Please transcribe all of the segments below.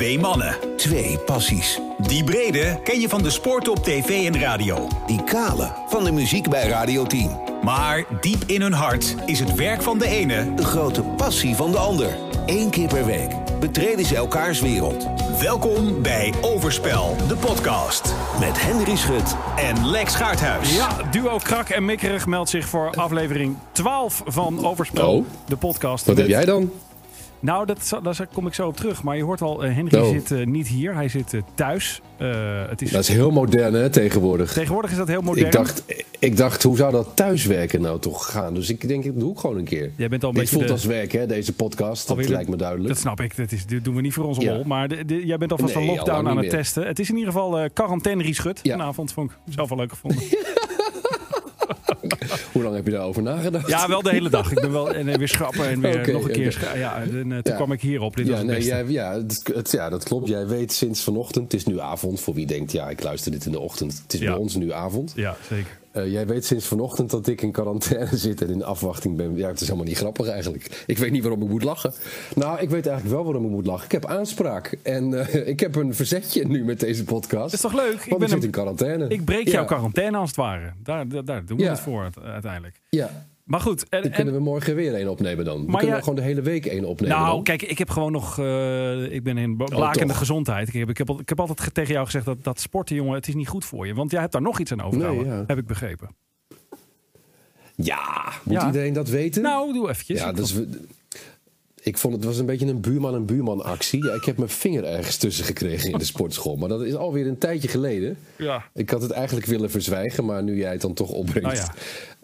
Twee mannen. Twee passies. Die brede ken je van de sport op tv en radio. Die kale van de muziek bij Radio 10. Maar diep in hun hart is het werk van de ene... De grote passie van de ander. Eén keer per week betreden ze elkaars wereld. Welkom bij Overspel, de podcast. Met Henry Schut En Lex Gaarthuis. Ja, duo Krak en Mikkerig meldt zich voor aflevering 12 van Overspel, Oh. de podcast. Wat heb jij dan? Nou, dat, daar kom ik zo op terug. Maar je hoort al, eh, Henry zit eh, niet hier. Hij zit eh, thuis. Het is, Dat is heel modern hè, tegenwoordig. Tegenwoordig is dat heel modern. Ik dacht, ik dacht, hoe zou dat thuiswerken nou toch gaan? Dus ik denk, dat doe ik gewoon een keer. Jij bent al een Dit beetje voelt de- als werk, hè, deze podcast. Dat lijkt me duidelijk. Dat snap ik. Dat, is, dit doen we niet voor onze Ja. lol. Maar de, de- jij bent alvast Nee, een lockdown aan het meer. testen. Het is in ieder geval quarantaine Rieschut. Ja. Vanavond vond ik zelf wel leuk gevonden. Hoe lang heb je daarover nagedacht? Ja, wel de hele dag. Ik ben wel en, eh, weer schrappen en weer nog een keer. Ja, en, eh, toen Ja. kwam ik hierop. Dit was Ja, het nee, jij, ja, het, het- ja, dat klopt. Jij weet sinds vanochtend, het is nu avond. Voor wie denkt, ja, ik luister dit in de ochtend. Het is bij ons nu avond. Ja, zeker. Eh, jij weet sinds vanochtend dat ik in quarantaine zit en in afwachting ben. Ja, het is helemaal niet grappig eigenlijk. Ik weet niet waarom ik moet lachen. Nou, ik weet eigenlijk wel waarom ik moet lachen. Ik heb aanspraak. En eh, ik heb een verzetje nu met deze podcast. Dat is toch leuk? Ik ben ik zit een- in quarantaine. Ik breek Ja. jouw quarantaine als het ware. Daar, daar, daar doen we Ja. het voor uite- uiteindelijk. Ja, Maar goed. En, kunnen we morgen weer één opnemen dan. We kunnen ja- gewoon de hele week één opnemen nou, dan. kijk, ik heb gewoon nog. eh, ik ben in bla- blakende gezondheid. Ik heb, ik, heb, ik heb altijd ge- tegen jou gezegd dat, dat sporten, jongen, het is niet goed voor je. Want jij hebt daar nog iets aan overgehouden. Nee, ja. Heb ik begrepen. Ja, moet Ja. iedereen dat weten? Nou, doe eventjes. ja, dat is, ik vond het was een beetje een buurman en buurman actie. Ja, ik heb mijn vinger ergens tussen gekregen in de sportschool. Maar dat is alweer een tijdje geleden. Ja. Ik had het eigenlijk willen verzwijgen, maar nu jij het dan toch opbrengt. Oh ja.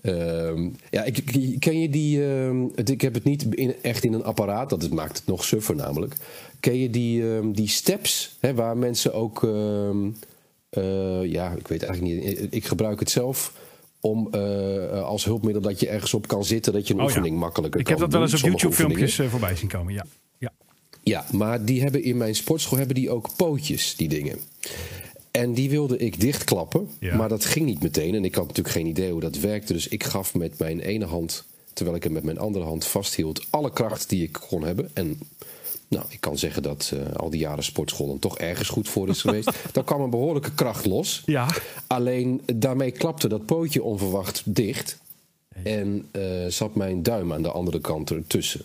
Ehm, ja, ik, ken je die. ehm, het, ik heb het niet in, echt in een apparaat, dat het maakt het nog suffer namelijk. Ken je die, ehm, die steps, hè, waar mensen ook. eh, ja, ik weet eigenlijk niet. Ik gebruik het zelf om eh, als hulpmiddel dat je ergens op kan zitten, dat je een Oh ja. oefening makkelijker Ik kan heb dat wel doen, eens op YouTube-filmpjes oefeningen. voorbij zien komen. Ja. ja. Ja, maar die hebben in mijn sportschool hebben die ook pootjes, die dingen. En die wilde ik dichtklappen, Ja. maar dat ging niet meteen. En ik had natuurlijk geen idee hoe dat werkte. Dus ik gaf met mijn ene hand, terwijl ik hem met mijn andere hand vasthield, alle kracht die ik kon hebben. En nou, ik kan zeggen dat eh, al die jaren sportschool toch ergens goed voor is geweest. Dan kwam een behoorlijke kracht los. Ja. Alleen daarmee klapte dat pootje onverwacht dicht. En eh, zat mijn duim aan de andere kant ertussen.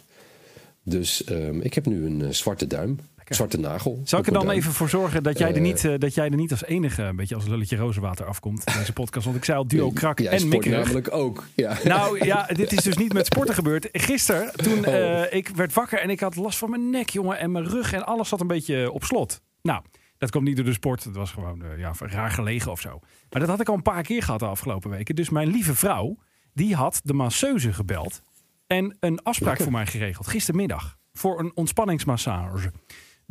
Dus ehm, ik heb nu een eh, zwarte duim. Zwarte nagel. Zal ik er dan even voor zorgen dat jij, er Eh. niet, eh, dat jij er niet als enige een beetje als lulletje rozenwater afkomt in deze podcast? Want ik zei al duo krak en mikkerig. namelijk ook. Ja. Nou ja, dit is dus niet met sporten gebeurd. Gisteren, toen Oh. eh, ik werd wakker en ik had last van mijn nek, jongen. En mijn rug en alles zat een beetje op slot. Nou, dat kwam niet door de sport. Het was gewoon ja, raar gelegen of zo. Maar dat had ik al een paar keer gehad de afgelopen weken. Dus mijn lieve vrouw, die had de masseuse gebeld. En een afspraak voor mij geregeld. Gistermiddag. Voor een ontspanningsmassage.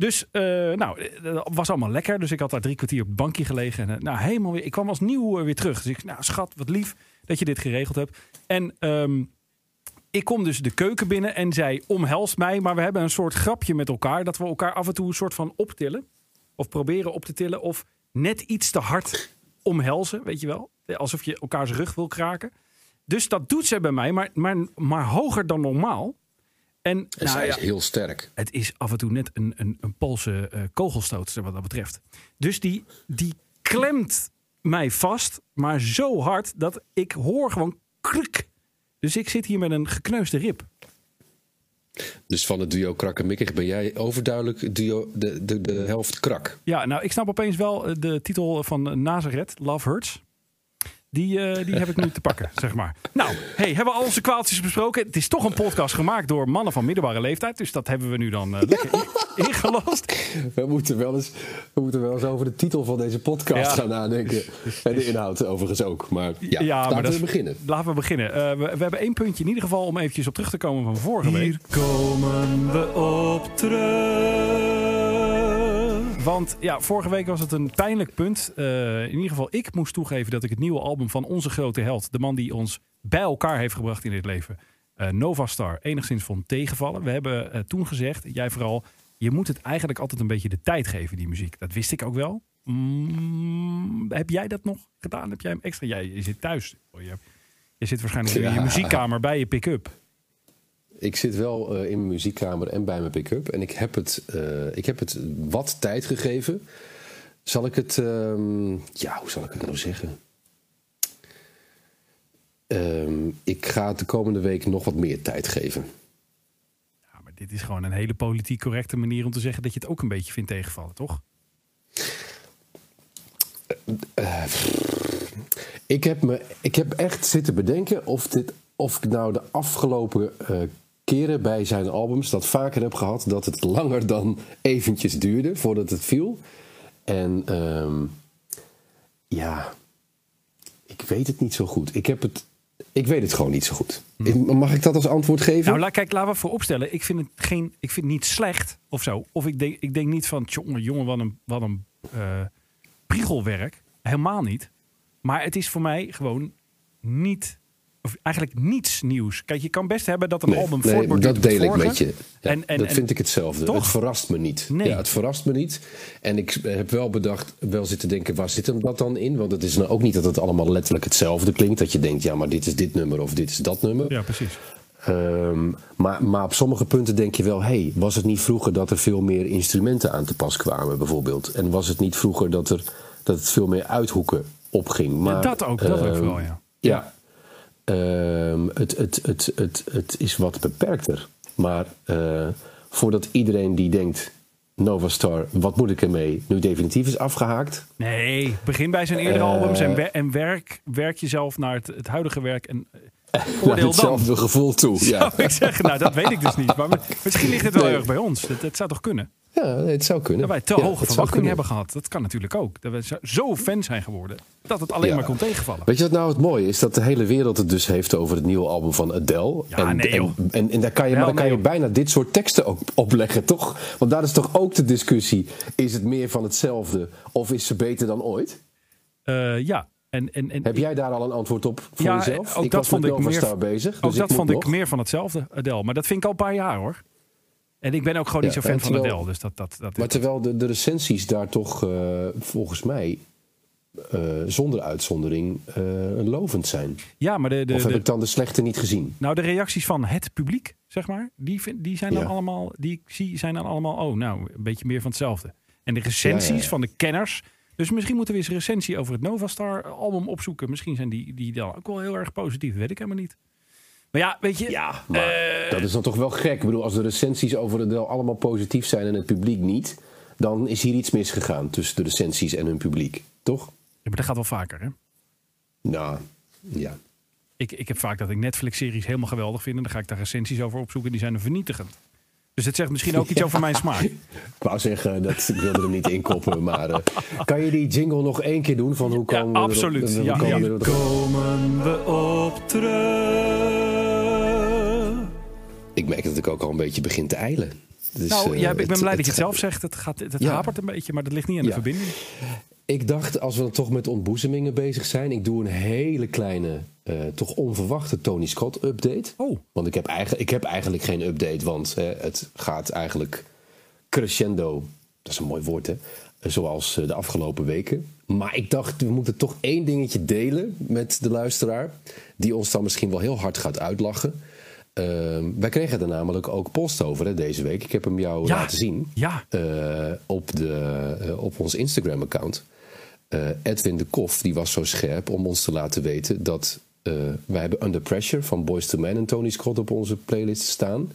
Dus, eh, nou, eh, dat was allemaal lekker. Dus ik had daar drie kwartier op het bankje gelegen. En, eh, nou, helemaal weer. Ik kwam als nieuw eh, weer terug. Dus ik, nou, schat, wat lief dat je dit geregeld hebt. En ehm, ik kom dus de keuken binnen en zij omhelst mij. Maar we hebben een soort grapje met elkaar. Dat we elkaar af en toe een soort van optillen. Of proberen op te tillen. Of net iets te hard omhelzen, weet je wel. Alsof je elkaars rug wil kraken. Dus dat doet zij bij mij, maar, maar, maar hoger dan normaal. En, En nou zij ja, is heel sterk. het is af en toe net een, een, een Poolse eh, kogelstootster wat dat betreft. Dus die, die klemt mij vast, maar zo hard dat ik hoor gewoon krik. Dus ik zit hier met een gekneusde rib. Dus van het duo krak en mikkig ben jij overduidelijk duo, de, de, de helft krak. Ja, nou, ik snap opeens wel eh, de titel van Nazareth, Love Hurts. Die, eh, die heb ik nu te pakken, zeg maar. Nou, hey, hebben we al onze kwaaltjes besproken? Het is toch een podcast gemaakt door mannen van middelbare leeftijd. Dus dat hebben we nu dan eh, lekker in- ingelost. We moeten, wel eens, we moeten wel eens over de titel van deze podcast Ja. gaan nadenken. En de inhoud overigens ook. Maar ja, laten maar we is- beginnen. Laten we beginnen. Eh, we, we hebben één puntje in ieder geval om eventjes op terug te komen van vorige week. Hier komen we op terug. Want ja, vorige week was het een pijnlijk punt. Eh, in ieder geval, ik moest toegeven dat ik het nieuwe album van onze grote held, de man die ons bij elkaar heeft gebracht in dit leven, eh Nova Star, enigszins vond tegenvallen. We hebben eh, toen gezegd, jij vooral, je moet het eigenlijk altijd een beetje de tijd geven, die muziek. Dat wist ik ook wel. Mm, heb jij dat nog gedaan? Heb jij hem extra? Jij je zit thuis. Oh, Je, je zit waarschijnlijk in je muziekkamer bij je pick-up. Ik zit wel eh, in mijn muziekkamer en bij mijn pick-up. En ik heb, het, eh, ik heb het wat tijd gegeven. Zal ik het... ehm, ja, hoe zal ik het nou zeggen? Ehm, ik ga het de komende week nog wat meer tijd geven. Ja, maar dit is gewoon een hele politiek correcte manier om te zeggen dat je het ook een beetje vindt tegenvallen, toch? Ik heb, me, ik heb echt zitten bedenken of, dit, of ik nou de afgelopen eh, keren bij zijn albums dat vaker heb gehad dat het langer dan eventjes duurde voordat het viel. En ehm, ja, ik weet het niet zo goed. Ik, heb het, ik weet het gewoon niet zo goed. Mag ik dat als antwoord geven? Nou, laat, kijk, laten we vooropstellen. Ik vind het, geen, ik vind het niet slecht of zo. Of ik denk, ik denk niet van, jongen, jongen, wat een, wat een eh, priegelwerk. Helemaal niet. Maar het is voor mij gewoon niet, of eigenlijk niets nieuws. Kijk, je kan best hebben dat een Nee, album nee, voortborduurt dat deel ik met je. Ja, En- en- dat en- vind ik hetzelfde. Toch? Het verrast me niet. Nee. Ja, het verrast me niet. En ik heb wel bedacht, wel zitten denken, waar zit hem dat dan in? Want het is nou ook niet dat het allemaal letterlijk hetzelfde klinkt. Dat je denkt, ja, maar dit is dit nummer of dit is dat nummer. Ja, precies. Ehm, maar, maar op sommige punten denk je wel, hey, was het niet vroeger dat er veel meer instrumenten aan te pas kwamen, bijvoorbeeld? En was het niet vroeger dat, er, dat het veel meer uithoeken opging? Maar, dat ook, dat ook ehm, vooral, ja. Ja. Ehm, het, het, het, het, het is wat beperkter. Maar eh, voordat iedereen die denkt, Nova Star, wat moet ik ermee, nu definitief is afgehaakt. Nee, begin bij zijn eerdere Eh. albums en, wer- en werk, werk jezelf naar het, het huidige werk en eh, dan. hetzelfde gevoel toe. Ja. Zou ik zeggen, nou dat weet ik dus niet. Maar misschien ligt het wel Nee. erg bij ons. Dat, dat zou toch kunnen? Ja, het zou kunnen. Dat wij te Ja, hoge verwachtingen hebben gehad. Dat kan natuurlijk ook. Dat we zo- fan zijn geworden dat het alleen Ja. maar kon tegenvallen. Weet je wat nou het mooie is? Dat de hele wereld het dus heeft over het nieuwe album van Adele. Ja, en, nee, en, en, en daar kan je, maar daar kan je bijna dit soort teksten ook opleggen, toch? Want daar is toch ook de discussie: is het meer van hetzelfde of is ze beter dan ooit? Eh, ja. En, en, en Heb jij daar al een antwoord op voor Ja, jezelf? ook ik dat was vond met ik meer- bezig. ook dus dat ik vond ik meer van hetzelfde, Adele. Maar dat vind ik al een paar jaar hoor. En ik ben ook gewoon niet zo fan van Adele. Dus dat, dat, dat Maar terwijl de, de recensies daar toch eh, volgens mij eh, zonder uitzondering eh, lovend zijn. ja, maar de, de, of heb de- ik dan de slechte niet gezien? nou, de reacties van het publiek, zeg maar, die, vind, die zijn dan Ja. allemaal, die ik zie, zijn dan allemaal, oh, nou, een beetje meer van hetzelfde. En de recensies Ja, ja, ja. van de kenners. Dus misschien moeten we eens een recensie over het Nova Star album opzoeken. Misschien zijn die, die dan ook wel heel erg positief, weet ik helemaal niet. Maar ja, weet je, Ja, maar Eh. dat is dan toch wel gek. Ik bedoel, als de recensies over Adele allemaal positief zijn en het publiek niet, dan is hier iets misgegaan tussen de recensies en hun publiek, toch? Ja, maar dat gaat wel vaker, hè? Nou, ja. Ik, ik heb vaak dat ik Netflix-series helemaal geweldig vind. En dan ga ik daar recensies over opzoeken. Die zijn dan vernietigend. Dus het zegt misschien ook iets over mijn smaak. Ik wou zeggen, dat, ik wilde er niet in koppen, maar eh, kan je die jingle nog één keer doen van hoe Ja, komen we absoluut. hoe Ja, komen we ja. erop? Komen we op terug. Ik merk dat ik ook al een beetje begin te eilen. Dus, nou, eh, ja, ik ben het- blij dat je het zelf zegt. Het, gaat, het Ja. hapert een beetje, maar dat ligt niet aan de Ja. verbinding. Ik dacht, als we dan toch met ontboezemingen bezig zijn, ik doe een hele kleine, eh, toch onverwachte Tony Scott update. Oh. Want ik heb, eigenlijk, ik heb eigenlijk geen update, want hè, het gaat eigenlijk crescendo. Dat is een mooi woord, hè? Zoals eh, de afgelopen weken. Maar ik dacht, we moeten toch één dingetje delen met de luisteraar. Die ons dan misschien wel heel hard gaat uitlachen. Ehm, wij kregen er namelijk ook post over hè, deze week. Ik heb hem jou Ja. laten zien Ja. eh, op, de, eh, op ons Instagram-account. Eh, Edwin de Kof die was zo scherp om ons te laten weten dat wij hebben Under Pressure van Boys to Men en Tony Scott op onze playlist staan.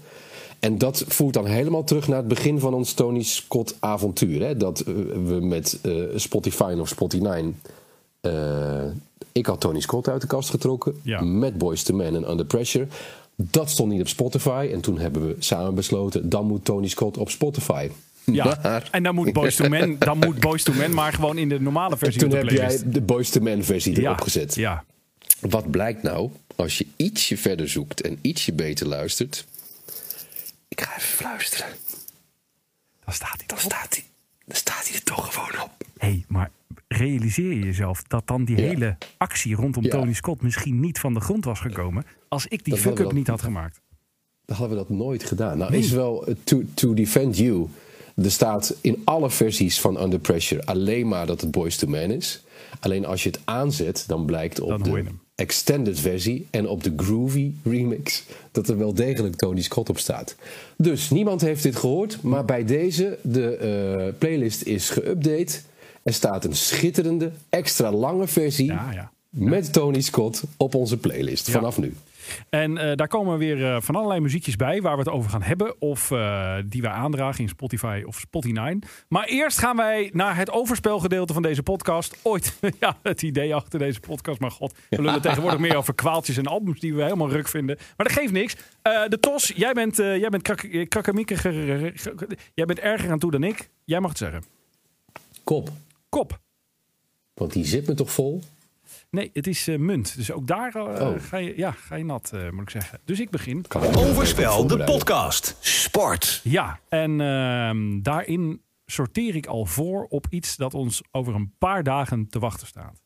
En dat voert dan helemaal terug naar het begin van ons Tony Scott avontuur. Hè? Dat we met Spotify of Spotify eh, ik had Tony Scott uit de kast getrokken. Ja. Met Boys to Men en Under Pressure. Dat stond niet op Spotify. En toen hebben we samen besloten... dan moet Tony Scott op Spotify. Ja. Maar En dan moet Boys to Men, dan moet Boys to Men maar gewoon in de normale versie toen op de heb jij de Boys to Men versie ja. erop gezet. Ja. Wat blijkt nou? Als je ietsje verder zoekt en ietsje beter luistert... Ik ga even fluisteren. Dan staat hij. Dan staat hij, dan staat hij er toch gewoon op. hey, maar realiseer je jezelf dat dan die Ja. hele actie rondom Ja. Tony Scott misschien niet van de grond was gekomen als ik die fuck-up niet had gemaakt? Dan hadden we dat nooit gedaan. Nou Nee. is wel eh, to, to defend you. Er staat in alle versies van Under Pressure alleen maar dat het Boys to Men is. Alleen als je het aanzet, dan blijkt op Dan de extended versie en op de Groovy remix dat er wel degelijk Tony Scott op staat. Dus niemand heeft dit gehoord, maar bij deze de eh, playlist is geüpdate. Er staat een schitterende, extra lange versie Ja, ja. met Tony Scott op onze playlist vanaf nu. En eh, daar komen weer eh, van allerlei muziekjes bij waar we het over gaan hebben. Of eh, die wij aandragen in Spotify of Spotify. Maar eerst gaan wij naar het overspelgedeelte van deze podcast. Ooit, ja, het idee achter deze podcast. Maar god, we lullen tegenwoordig meer over kwaaltjes en albums die we helemaal ruk vinden. Maar dat geeft niks. De Tos, jij bent, jij bent krak, krakkemiekiger, Jij bent erger aan toe dan ik. Jij mag het zeggen. Kop, Kop. want die zit me toch vol? Nee, het is eh, munt. Dus ook daar eh, Oh. ga, je, ja, ga je nat, eh, moet ik zeggen. Dus ik begin. Overspel, de podcast. Sport. Ja, en ehm, daarin sorteer ik al voor op iets dat ons over een paar dagen te wachten staat.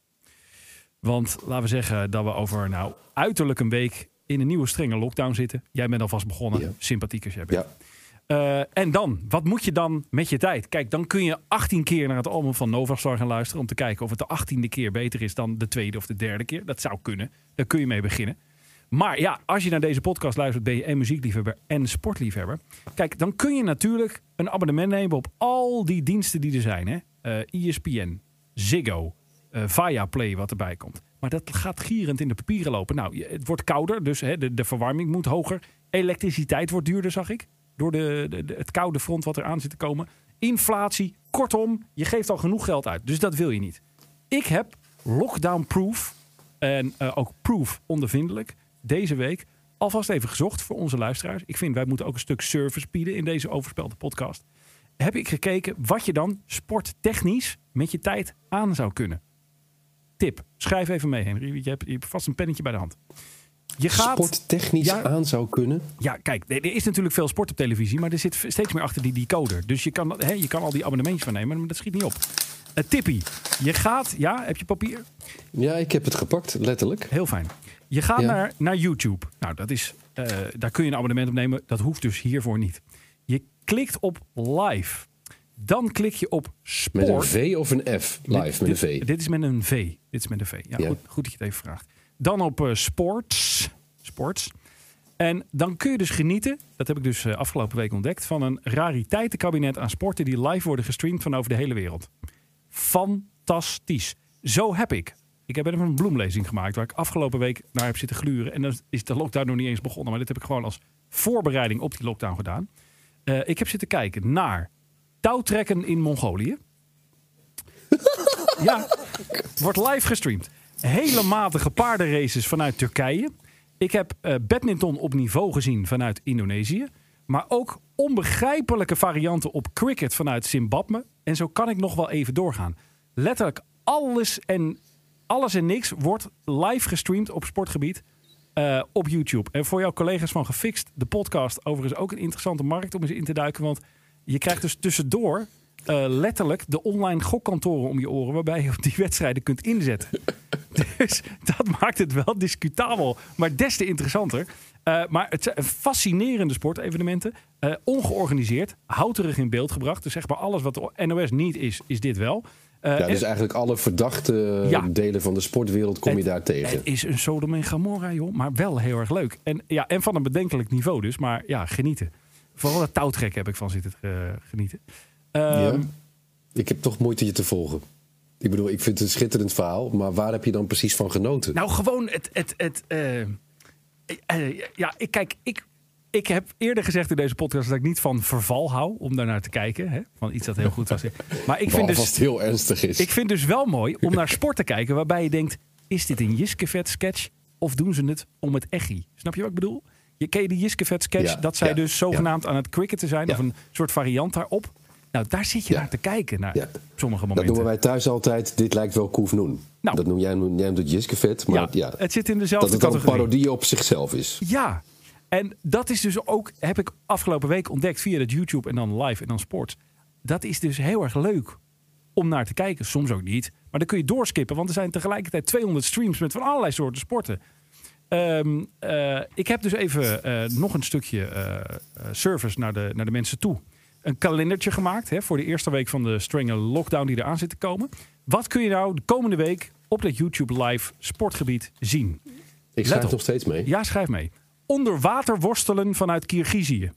Want laten we zeggen dat we over nou uiterlijk een week in een nieuwe strenge lockdown zitten. Jij bent alvast begonnen, Ja. sympathiek als jij bent. Ja, Eh, en dan, wat moet je dan met je tijd? Kijk, dan kun je 18 keer naar het album van Novastar gaan luisteren... om te kijken of het de 18e keer beter is dan de tweede of de derde keer. Dat zou kunnen. Daar kun je mee beginnen. Maar ja, als je naar deze podcast luistert, ben je en muziekliefhebber en sportliefhebber. Kijk, dan kun je natuurlijk een abonnement nemen op al die diensten die er zijn. Hè? Eh, ESPN, Ziggo, eh Viaplay wat erbij komt. Maar dat gaat gierend in de papieren lopen. Nou, het wordt kouder, dus hè, de verwarming moet hoger. Elektriciteit wordt duurder, zag ik. Door de, het koude front wat er aan zit te komen. Inflatie, kortom, je geeft al genoeg geld uit. Dus dat wil je niet. Ik heb lockdown-proof en eh, ook proof ondervindelijk deze week alvast even gezocht voor onze luisteraars. Ik vind wij moeten ook een stuk service bieden in deze overspelde podcast. Heb ik gekeken wat je dan sporttechnisch met je tijd aan zou kunnen. Tip, schrijf even mee Henry. Je hebt, je hebt vast een pennetje bij de hand. Je gaat, sporttechnisch Ja. aan zou kunnen. ja, kijk, er is natuurlijk veel sport op televisie, maar er zit steeds meer achter die decoder. Dus je kan, hè, je kan al die abonnementjes van nemen, maar dat schiet niet op. Uh, tippie, je gaat, ja, heb je papier? Ja, ik heb het gepakt, letterlijk. Heel fijn. Je gaat Ja. naar, naar YouTube. Nou, dat is, eh, daar kun je een abonnement op nemen. Dat hoeft dus hiervoor niet. Je klikt op live. Dan klik je op sport. Met een V of een F? Live, met een dit, V. Dit is met een V. Dit is met een V. Ja, Ja. Goed, goed dat je het even vraagt. Dan op eh, sports. Sports. En dan kun je dus genieten, dat heb ik dus eh, afgelopen week ontdekt, van een rariteitenkabinet aan sporten die live worden gestreamd van over de hele wereld. Fantastisch. Zo heb ik. Ik heb even een bloemlezing gemaakt waar ik afgelopen week naar heb zitten gluren. En dan is de lockdown nog niet eens begonnen. Maar dit heb ik gewoon als voorbereiding op die lockdown gedaan. Eh, ik heb zitten kijken naar touwtrekken in Mongolië. ja, wordt live gestreamd. Hele matige paardenraces vanuit Turkije. Ik heb eh, badminton op niveau gezien vanuit Indonesië. Maar ook onbegrijpelijke varianten op cricket vanuit Zimbabwe. En zo kan ik nog wel even doorgaan. Letterlijk alles en, alles en niks wordt live gestreamd op sportgebied eh, op YouTube. En voor jouw collega's van Gefixt, de podcast, overigens ook een interessante markt om eens in te duiken. Want je krijgt dus tussendoor eh, letterlijk de online gokkantoren om je oren, waarbij je op die wedstrijden kunt inzetten. dus dat maakt het wel discutabel, maar des te interessanter. Eh, maar het zijn fascinerende sportevenementen. eh, ongeorganiseerd, houterig in beeld gebracht. Dus zeg maar alles wat de NOS niet is, is dit wel. Ja, en- dus eigenlijk alle verdachte Ja. delen van de sportwereld kom je daar tegen. Het is een Sodom en Gomorra, joh. Maar wel heel erg leuk. En, ja, en van een bedenkelijk niveau dus. Maar ja, genieten. Vooral het touwtrek heb ik van zitten genieten. Ehm, Ja? Ik heb toch moeite je te volgen. Ik bedoel, ik vind het een schitterend verhaal, maar waar heb je dan precies van genoten? Nou, gewoon het... het, het eh, eh, ja, ik, kijk, ik, ik heb eerder gezegd in deze podcast dat ik niet van verval hou om daarnaar te kijken. Hè? Van iets dat heel goed was. Maar ik vind dus... het heel ernstig is. Ik vind dus wel mooi om naar sport te kijken waarbij je denkt: is dit een Jiskevet sketch of doen ze het om het echi? Snap je wat ik bedoel? Je ken je die Jiskevet sketch Ja, dat zij ja, dus zogenaamd aan het cricketen zijn of een soort variant daarop. Nou, daar zit je Ja. naar te kijken naar Ja. sommige dat momenten. noemen wij thuis altijd, dit lijkt wel Koef Noen. Nou. dat noem jij, noem- jij het Jiskevet, maar ja, ja, het zit in dat dezelfde het dan een categorie. parodie op zichzelf is. Ja, en dat is dus ook, heb ik afgelopen week ontdekt via het YouTube en dan live en dan sport. Dat is dus heel erg leuk om naar te kijken. Soms ook niet. Maar dan kun je doorskippen, want er zijn tegelijkertijd 200 streams met van allerlei soorten sporten. Ehm, eh, ik heb dus even eh, nog een stukje eh, service naar de, naar de mensen toe. Een kalendertje gemaakt hè, voor de eerste week van de strenge lockdown die eraan zit te komen. Wat kun je nou de komende week op dat YouTube live sportgebied zien. Ik schrijf op. nog steeds mee. Ja, schrijf mee. Onder water worstelen vanuit Kirgizië.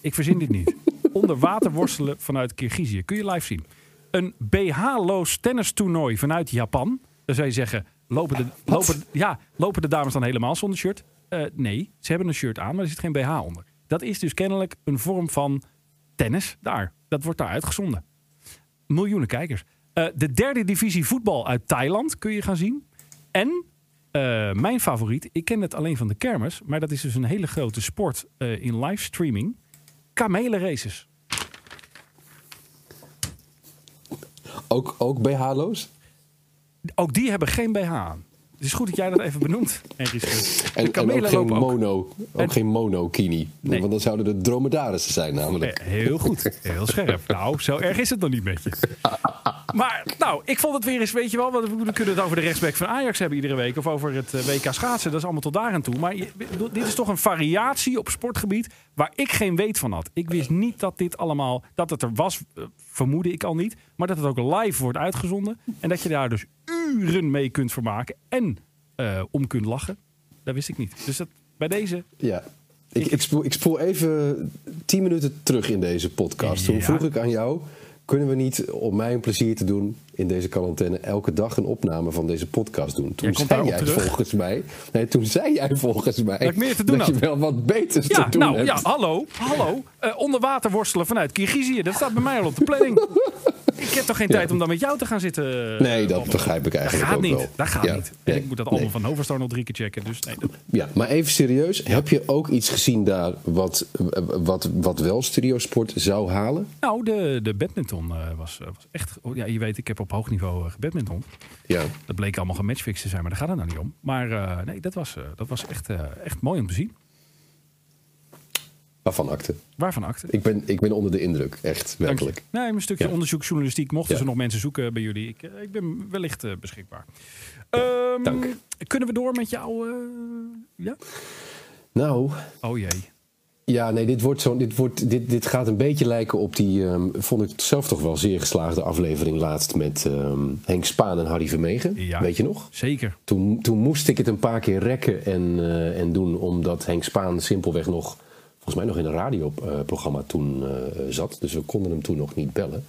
Ik verzin dit niet. Onder water worstelen vanuit Kirgizië. Kun je live zien. Een BH-loos tennistoernooi vanuit Japan. Dan zou je zeggen, lopen de, lopen, ja, lopen de dames dan helemaal zonder shirt? Eh, nee, ze hebben een shirt aan, maar er zit geen BH onder. Dat is dus kennelijk een vorm van tennis daar. Dat wordt daar uitgezonden. Miljoenen kijkers. Eh, de derde divisie voetbal uit Thailand kun je gaan zien. En eh, mijn favoriet, ik ken het alleen van de kermis, maar dat is dus een hele grote sport eh, in livestreaming. Kamelenraces. Ook, ook BH-loos? Ook die hebben geen BH aan. Het is goed dat jij dat even benoemt. De En, en kamelen ook geen ook. mono, ook En- geen monokini. Nee. Want dan zouden het dromedarissen zijn namelijk. Eh, Heel goed, heel scherp. Nou, zo erg is het nog niet met je. Maar, nou, ik vond het weer eens, weet je wel, want we kunnen het over de rechtsback van Ajax hebben iedere week. Of over het eh, WK schaatsen, dat is allemaal tot daar aan toe. Maar je- dit is toch een variatie op sportgebied waar ik geen weet van had. Ik wist niet dat dit allemaal, dat het er was, eh, vermoedde ik al niet. Maar dat het ook live wordt uitgezonden. En dat je daar dus uren mee kunt vermaken en eh, om kunt lachen. Dat wist ik niet. Dus dat, bij deze Ja. Ik, ik, spoel, ik spoel even tien minuten terug in deze podcast. Toen Ja. vroeg ik aan jou... kunnen we niet, om mij een plezier te doen in deze quarantaine... elke dag een opname van deze podcast doen? Toen Jij zei jij terug? volgens mij... Nee, toen zei jij volgens mij... Dat meer te doen dat je had. wel wat beters Ja, te doen nou hebt. ja, hallo, hallo. Eh, onder water worstelen vanuit Kirgizië. Dat staat bij mij al op de planning. ik heb toch geen tijd om dan met jou te gaan zitten. eh, Nee, dat begrijp ik Dat eigenlijk gaat ook niet. wel. Dat gaat niet. En ik moet dat allemaal van Overstar nog drie keer checken. Dus nee, dat- Ja, maar even serieus. Heb je ook iets gezien daar wat, wat, wat wel studiosport zou halen? Nou, de, de badminton eh, was, eh, was echt... oh, ja, je weet, ik heb op hoog niveau uh, gebadminton. Ja. Dat bleek allemaal gematchfixed te zijn, maar daar gaat het nou niet om. Maar nee, dat was, dat was echt, echt mooi om te zien. Waarvan akte? Waarvan akte? Ik ben, ik ben onder de indruk, echt, werkelijk. Nee, een stukje Ja. onderzoeksjournalistiek. Mochten Ja. ze nog mensen zoeken bij jullie. Ik, eh, ik ben wellicht eh, beschikbaar. Ehm, Dank. Kunnen we door met jou? eh, ja? Nou, Oh jee. ja, nee, dit, wordt zo, dit, wordt, dit, dit gaat een beetje lijken op die, ehm, vond ik zelf toch wel zeer geslaagde aflevering laatst met ehm, Henk Spaan en Harry Vermegen. Ja. Weet je nog? Zeker. Toen, toen moest ik het een paar keer rekken en, en doen, omdat Henk Spaan simpelweg nog, volgens mij nog in een radioprogramma toen eh, zat. Dus we konden hem toen nog niet bellen.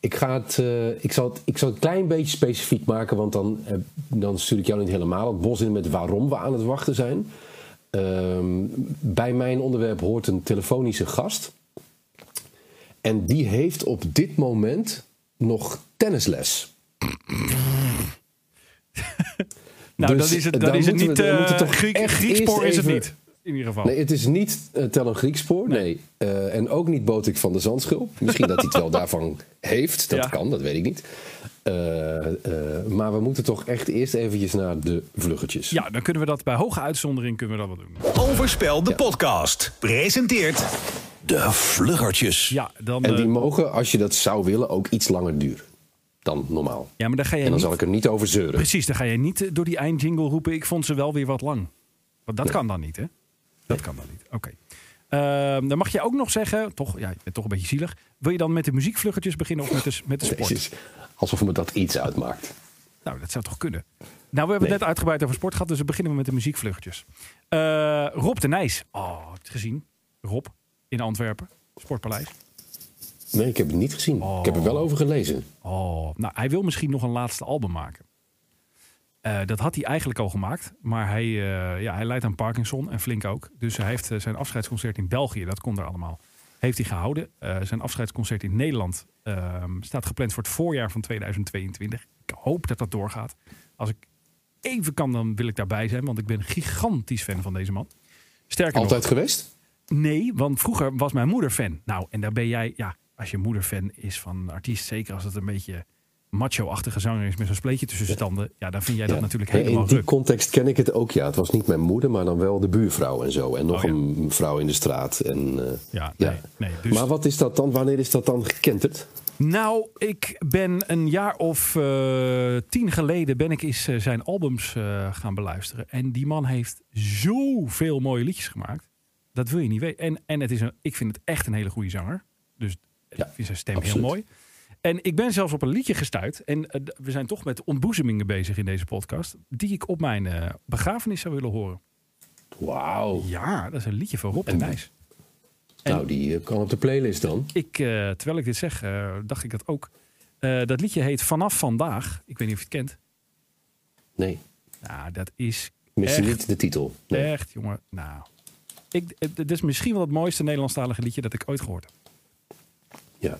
Ik, ga het, eh, ik, zal het, ik zal het een klein beetje specifiek maken, want dan, eh, dan stuur ik jou niet helemaal het bos in met waarom we aan het wachten zijn. Ehm, bij mijn onderwerp hoort een telefonische gast. En die heeft op dit moment nog tennisles. Nou, Dus dan is het, dan is het niet... we- Griek, echt Griekspoor is het even- niet. In ieder geval. Nee, het is niet uh, Tel een Griekspoor. Nee. Eh, en ook niet Botik van de Zandschulp. Misschien dat hij het wel daarvan heeft. Dat Ja. kan, dat weet ik niet. Eh, eh, maar we moeten toch echt eerst eventjes naar de vluggetjes. Ja, dan kunnen we dat bij hoge uitzondering kunnen we dat wel doen. Overspel de podcast. Presenteert De vluggertjes. Ja, dan, En die mogen, als je dat zou willen, ook iets langer duren dan normaal. ja, maar dan ga je En dan niet, zal ik er niet over zeuren. Precies, dan ga je niet door die eindjingle roepen... ik vond ze wel weer wat lang. Want dat kan dan niet, hè? Dat kan dan niet. Oké. Ehm, dan mag je ook nog zeggen, toch, ja, je bent toch een beetje zielig. Wil je dan met de muziekvluggetjes beginnen of met de, met de sport? Jezus, alsof me dat iets uitmaakt. Nou, dat zou toch kunnen? Nou, we hebben Nee. het net uitgebreid over sport gehad, dus we beginnen met de muziekvluggetjes. Eh, Rob de Nijs. Oh, heb je het gezien? Rob in Antwerpen, Sportpaleis. Nee, ik heb het niet gezien. Ik heb er wel over gelezen. Oh, nou, hij wil misschien nog een laatste album maken. Eh, dat had hij eigenlijk al gemaakt, maar hij, eh, ja, hij lijdt aan Parkinson en flink ook. Dus hij heeft eh, zijn afscheidsconcert in België, dat kon er allemaal, heeft hij gehouden. Eh, zijn afscheidsconcert in Nederland ehm, staat gepland voor het voorjaar van 2022. Ik hoop dat dat doorgaat. Als ik even kan, dan wil ik daarbij zijn, want ik ben gigantisch fan van deze man. Sterker Altijd nog, geweest? Nee, want vroeger was mijn moeder fan. Nou, en daar ben jij, ja, als je moeder fan is van een artiest, zeker als het een beetje macho-achtige zanger is met zo'n spleetje tussen zijn tanden, ja, dan vind jij dat Ja. natuurlijk helemaal In die context ken ik het ook, ja. Het was niet mijn moeder, maar dan wel de buurvrouw en zo. En nog Oh, ja. een vrouw in de straat. En, eh, Ja, nee, nee. Dus, Maar wat is dat dan? Wanneer is dat dan gekenterd? Nou, ik ben een jaar of eh, tien geleden ben ik eens eh, zijn albums gaan beluisteren. En die man heeft zoveel mooie liedjes gemaakt. Dat wil je niet weten. En, en het is een, ik vind het echt een hele goede zanger. Dus Ja, ik vind zijn stem absoluut. heel mooi. En ik ben zelfs op een liedje gestuurd. En eh, we zijn toch met ontboezemingen bezig in deze podcast. Die ik op mijn eh, begrafenis zou willen horen. Wauw. Ja, dat is een liedje van Rob de En- Nijs. En- Nou, die eh, kan op de playlist dan. Ik, terwijl ik dit zeg, dacht ik dat ook. Dat liedje heet Vanaf Vandaag. Ik weet niet of je het kent. Nee, Nou, dat is mis je Echt? niet de titel. Nee. echt, jongen. Nou, ik, het is misschien wel het mooiste Nederlandstalige liedje dat ik ooit gehoord heb. Ja.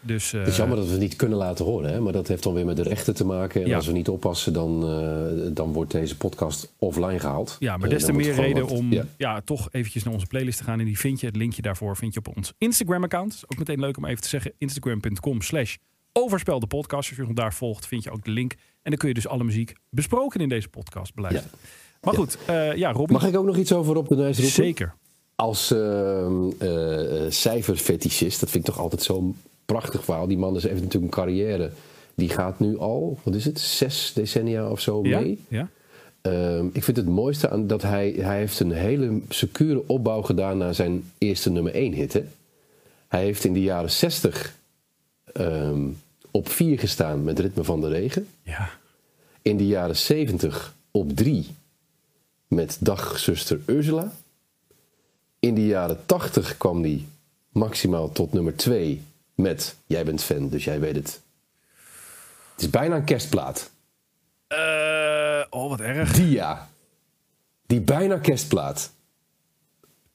Dus, eh, Het is jammer dat we het niet kunnen laten horen, hè? maar dat heeft dan weer met de rechten te maken. En Ja. als we niet oppassen, dan, eh, dan wordt deze podcast offline gehaald. Ja, maar Eh, des te meer reden wat- om Ja. ja. toch eventjes naar onze playlist te gaan. En die vind je, het linkje daarvoor vind je op ons Instagram-account. Ook meteen leuk om even te zeggen. Instagram.com slash overspel de podcast. Als je ons daar volgt, vind je ook de link. En dan kun je dus alle muziek besproken in deze podcast beluisteren. Maar goed, eh, ja, Robbie. Mag ik ook nog iets over Rob de Nijs roepen? Zeker. Als eh, eh, cijferfetischist, dat vind ik toch altijd zo'n prachtig verhaal. Die man is even natuurlijk een carrière. Die gaat nu al, wat is het, zes decennia of zo Ja? mee. Ja? Ehm, ik vind het mooiste aan dat hij, hij heeft een hele secure opbouw gedaan naar zijn eerste nummer 1 hit. Hè? Hij heeft in de jaren 60 ehm, op 4 gestaan met Ritme van de Regen. Ja. In de jaren 70 op 3 met Dag zuster Ursula. In de jaren 80 kwam hij maximaal tot nummer 2 met Jij bent fan, dus jij weet het. Het is bijna een kerstplaat. Eh, oh, wat erg. Dia. Die bijna kerstplaat.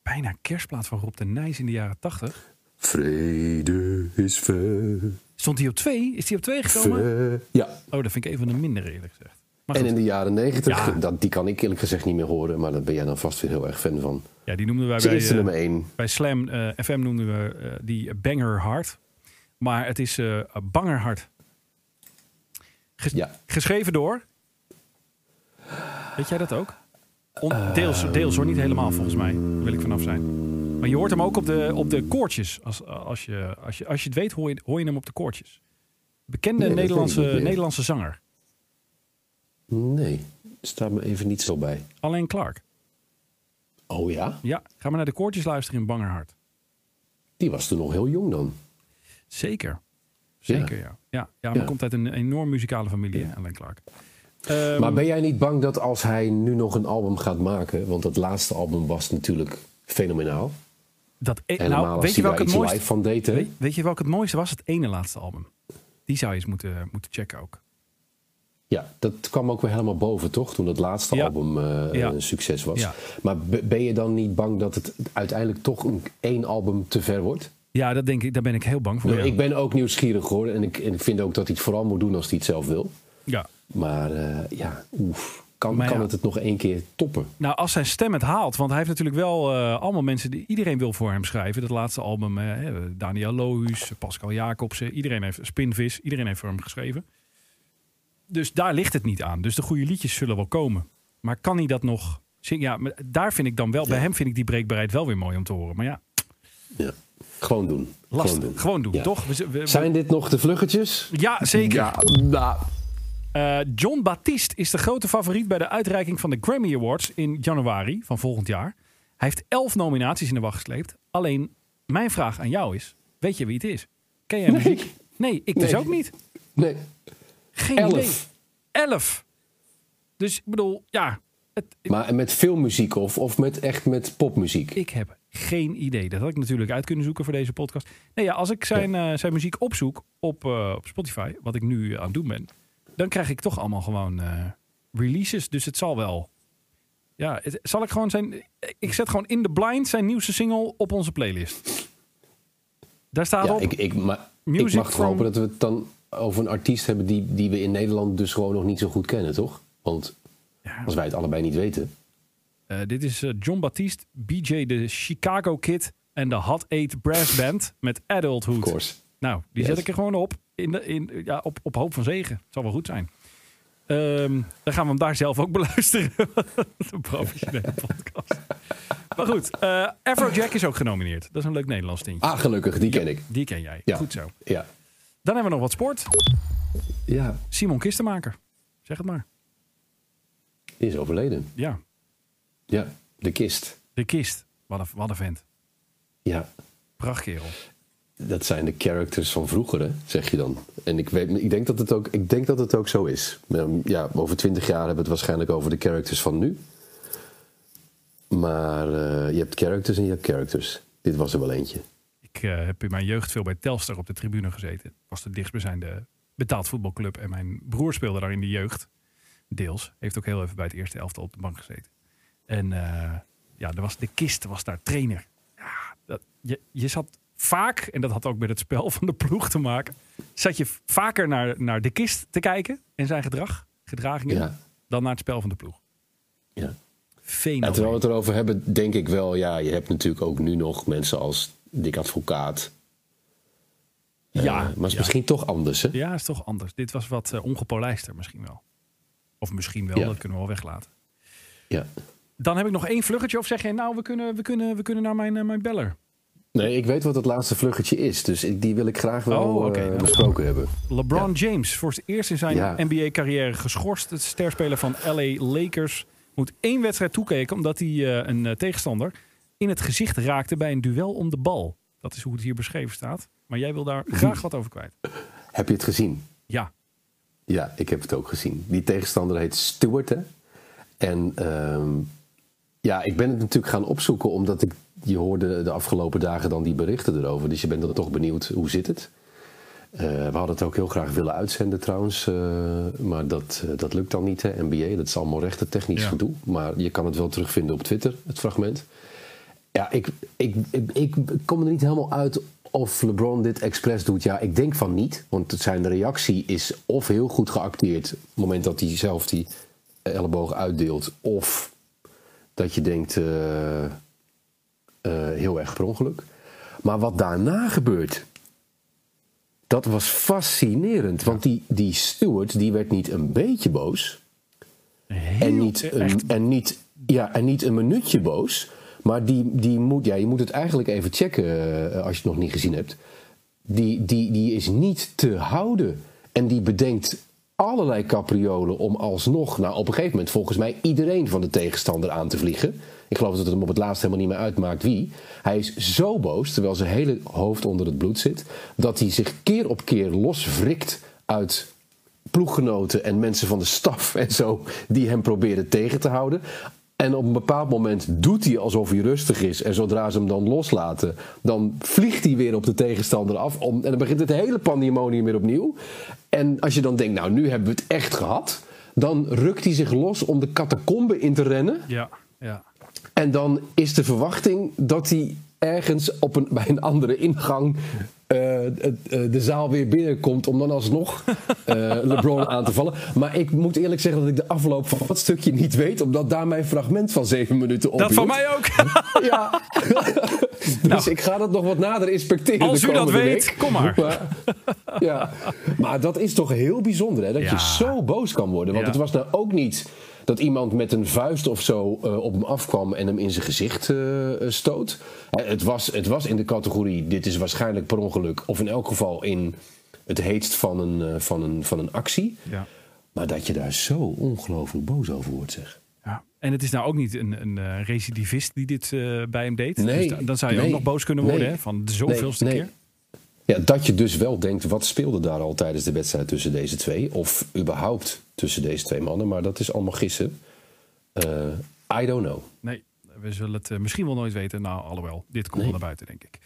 Bijna kerstplaat van Rob de Nijs in de jaren 80. Vrede is ver. Stond hij op twee? Is hij op twee gekomen? ver. Ja. Oh, dat vind ik even een minder eerlijk gezegd. Maar En goed. in de jaren 90, Ja. dat, die kan ik eerlijk gezegd niet meer horen, maar daar ben jij dan vast weer heel erg fan van. Ja, die noemden wij bij, eh, nummer 1. bij Slam eh, FM noemden we die Banger Hard. Maar het is eh Banger Hard. Ges- Ja. Geschreven door. Weet jij dat ook? On- deels, deels hoor, niet helemaal volgens mij. Daar wil ik vanaf zijn. Maar je hoort hem ook op de, op de koortjes. Als, als, je, als, je, als je het weet, hoor je, hoor je hem op de koortjes. Bekende Nee, Nederlandse. Nederlandse zanger. Nee, staat me even niet zo bij. Alleen Clark. Oh ja? Ja, ga maar naar de koortjes luisteren in Banger Hard. Die was toen nog heel jong dan. Zeker. Zeker, ja. Ja, ja, maar Ja. komt uit een enorm muzikale familie, hè, Alain Clark. Ehm, Maar ben jij niet bang dat als hij nu nog een album gaat maken... want dat laatste album was natuurlijk fenomenaal. dat, e- Helemaal nou, weet je welk het mooiste live van deed, weet, weet je welk het mooiste was? Het ene laatste album. Die zou je eens moeten, moeten checken ook. Ja, dat kwam ook weer helemaal boven, toch? Toen dat laatste Ja. album eh, Ja. een succes was. Ja. Maar be- ben je dan niet bang dat het uiteindelijk toch een, één album te ver wordt? Ja, dat denk ik, daar ben ik heel bang voor. Nou, ja. Ik ben ook nieuwsgierig geworden en ik, en ik vind ook dat hij het vooral moet doen als hij het zelf wil. ja. Maar eh, ja, oef. Kan, Maar kan ja. het het nog één keer toppen? Nou, als zijn stem het haalt, want hij heeft natuurlijk wel eh, allemaal mensen die iedereen wil voor hem schrijven. Dat laatste album, hè, Daniel Lohuus, Pascal Jacobsen, iedereen heeft Spinvis, iedereen heeft voor hem geschreven. Dus daar ligt het niet aan. Dus de goede liedjes zullen wel komen. Maar kan hij dat nog zingen? Ja, maar daar vind ik dan wel, bij hem vind ik die breekbaarheid wel weer mooi om te horen. Maar ja, Ja. Gewoon doen. lastig. Gewoon doen, Ja. toch? We- we- we- Zijn dit nog de vluggetjes? ja, zeker. Ja, nou, Eh, John Baptiste is de grote favoriet bij de uitreiking van de Grammy Awards in januari van volgend jaar. Hij heeft elf nominaties in de wacht gesleept. Alleen, mijn vraag aan jou is, weet je wie het is? Ken jij muziek? Nee, ik dus Nee. ook niet. nee. Geen Elf. idee. Elf. Dus ik bedoel, ja, het, Maar met filmmuziek of, of met, echt met popmuziek? ik heb geen idee. Dat had ik natuurlijk uit kunnen zoeken voor deze podcast. Nee, ja, als ik zijn, eh, zijn muziek opzoek op, eh, op Spotify, wat ik nu aan het doen ben, dan krijg ik toch allemaal gewoon eh, releases. Dus het zal wel. Ja, het, zal ik gewoon zijn. Ik zet gewoon in the blind zijn nieuwste single op onze playlist. Daar staat Ja, op. ik, ik, ik mag from- hopen dat we het dan over een artiest hebben die, die we in Nederland dus gewoon nog niet zo goed kennen, toch? Want Ja, als wij het allebei niet weten. Eh, dit is eh, John Baptiste, BJ de Chicago Kid en de Hot Eight Brass Band met Adulthood. Of course. Nou, die Yes. zet ik er gewoon op. In de, in, ja, op, op hoop van zegen. Het zal wel goed zijn. Ehm, dan gaan we hem daar zelf ook beluisteren. een professionele podcast. Maar goed, eh Afrojack is ook genomineerd. Dat is een leuk Nederlands tintje. Ah, gelukkig, die ken ik. Die ken jij. Ja. Goed zo. Ja. Dan hebben we nog wat sport. ja, Simon Kistenmaker. Zeg het maar. die is overleden. Ja, Ja, de kist. de kist. Wat een, wat een vent. Ja. Prachtkerel. dat zijn de characters van vroeger, hè, zeg je dan. En ik, weet, ik, denk dat het ook, ik denk dat het ook zo is. Ja, over twintig jaar hebben we het waarschijnlijk over de characters van nu. Maar uh, je hebt characters en je hebt characters. Dit was er wel eentje. Ik uh, heb in mijn jeugd veel bij Telstar op de tribune gezeten. Was de dichtstbijzijnde betaald voetbalclub. En mijn broer speelde daar in de jeugd. Deels. Heeft ook heel even bij het eerste elftal op de bank gezeten. En uh, ja, er was, de kist was daar trainer. Ja, dat, je, je zat vaak, en dat had ook met het spel van de ploeg te maken, zat je vaker naar, naar de kist te kijken en zijn gedrag, gedragingen, ja. dan naar het spel van de ploeg. Ja. Ja, terwijl we het erover hebben, denk ik wel, ja, je hebt natuurlijk ook nu nog mensen als Dick Advocaat. Ja, uh, maar het is ja. misschien toch anders, hè? Ja, het is toch anders. Dit was wat uh, ongepolijster misschien wel. Of misschien wel, Ja. dat kunnen we wel weglaten. Ja. Dan heb ik nog één vluggetje. Of zeg jij, nou, we kunnen, we kunnen, we kunnen naar mijn, uh, mijn beller. Nee, ik weet wat het laatste vluggetje is. Dus ik, die wil ik graag wel Oh, eh, besproken hebben. LeBron James, voor het eerst in zijn Ja. NBA-carrière geschorst. Het sterspeler van LA Lakers moet één wedstrijd toekeken... omdat hij eh, een eh, tegenstander in het gezicht raakte bij een duel om de bal. Dat is hoe het hier beschreven staat. Maar jij wil daar graag wat over kwijt. Heb je het gezien? Ja, Ja, ik heb het ook gezien. Die tegenstander heet Stewart, hè? En ehm, ja, ik ben het natuurlijk gaan opzoeken omdat ik, je hoorde de afgelopen dagen dan die berichten erover. Dus je bent dan toch benieuwd, hoe zit het? Eh, we hadden het ook heel graag willen uitzenden trouwens, eh, maar dat, eh, dat lukt dan niet, hè? NBA. Dat is allemaal rechtentechnisch Ja. gedoe. Maar je kan het wel terugvinden op Twitter, het fragment. Ja, ik, ik, ik, ik kom er niet helemaal uit of LeBron dit expres doet. Ja, ik denk van niet. Want zijn reactie is of heel goed geacteerd... op het moment dat hij zelf die elleboog uitdeelt... of dat je denkt eh, eh, heel erg per ongeluk. Maar wat daarna gebeurt... dat was fascinerend. Want die, die steward die werd niet een beetje boos... En niet, een, en, niet, ja, en niet een minuutje boos. Maar die, die moet, ja, je moet het eigenlijk even checken eh, als je het nog niet gezien hebt. Die, die, die is niet te houden. En die bedenkt allerlei capriolen om alsnog, nou op een gegeven moment volgens mij iedereen van de tegenstander aan te vliegen. Ik geloof dat het hem op het laatst helemaal niet meer uitmaakt wie. Hij is zo boos, terwijl zijn hele hoofd onder het bloed zit, dat hij zich keer op keer loswrikt uit ploeggenoten en mensen van de staf en zo die hem proberen tegen te houden. En op een bepaald moment doet hij alsof hij rustig is. En zodra ze hem dan loslaten, dan vliegt hij weer op de tegenstander af. Om, en dan begint het hele pandemonium weer opnieuw. En als je dan denkt, nou nu hebben we het echt gehad. Dan rukt hij zich los om de catacombe in te rennen. ja, ja. En dan is de verwachting dat hij ergens op een, bij een andere ingang eh, eh, de zaal weer binnenkomt om dan alsnog eh, LeBron aan te vallen. Maar ik moet eerlijk zeggen dat ik de afloop van dat stukje niet weet, omdat daar mijn fragment van zeven minuten op Dat van mij ook. Ja. dus ik ga dat nog wat nader inspecteren. Nou. Als de u dat weet, week. kom maar. Maar, ja. maar dat is toch heel bijzonder, hè? Dat Ja. je zo boos kan worden. Want Ja. het was nou ook niet dat iemand met een vuist of zo eh, op hem afkwam en hem in zijn gezicht eh, stoot. Hè, het, was, het was in de categorie: dit is waarschijnlijk per ongeluk, of in elk geval in het heetst van een, eh, van een, van een actie. Ja. Maar dat je daar zo ongelooflijk boos over wordt, zeg. Ja. En het is nou ook niet een, een eh, recidivist die dit eh, bij hem deed. Nee, Dus da- dan zou je nee, ook nog boos kunnen worden nee. hè, van de zoveelste keer. Ja, dat je dus wel denkt, wat speelde daar al tijdens de wedstrijd tussen deze twee? Of überhaupt tussen deze twee mannen, maar dat is allemaal gissen. Eh, I don't know. Nee, we zullen het eh, misschien wel nooit weten. Nou, alhoewel, dit komt Nee. wel naar buiten, denk ik.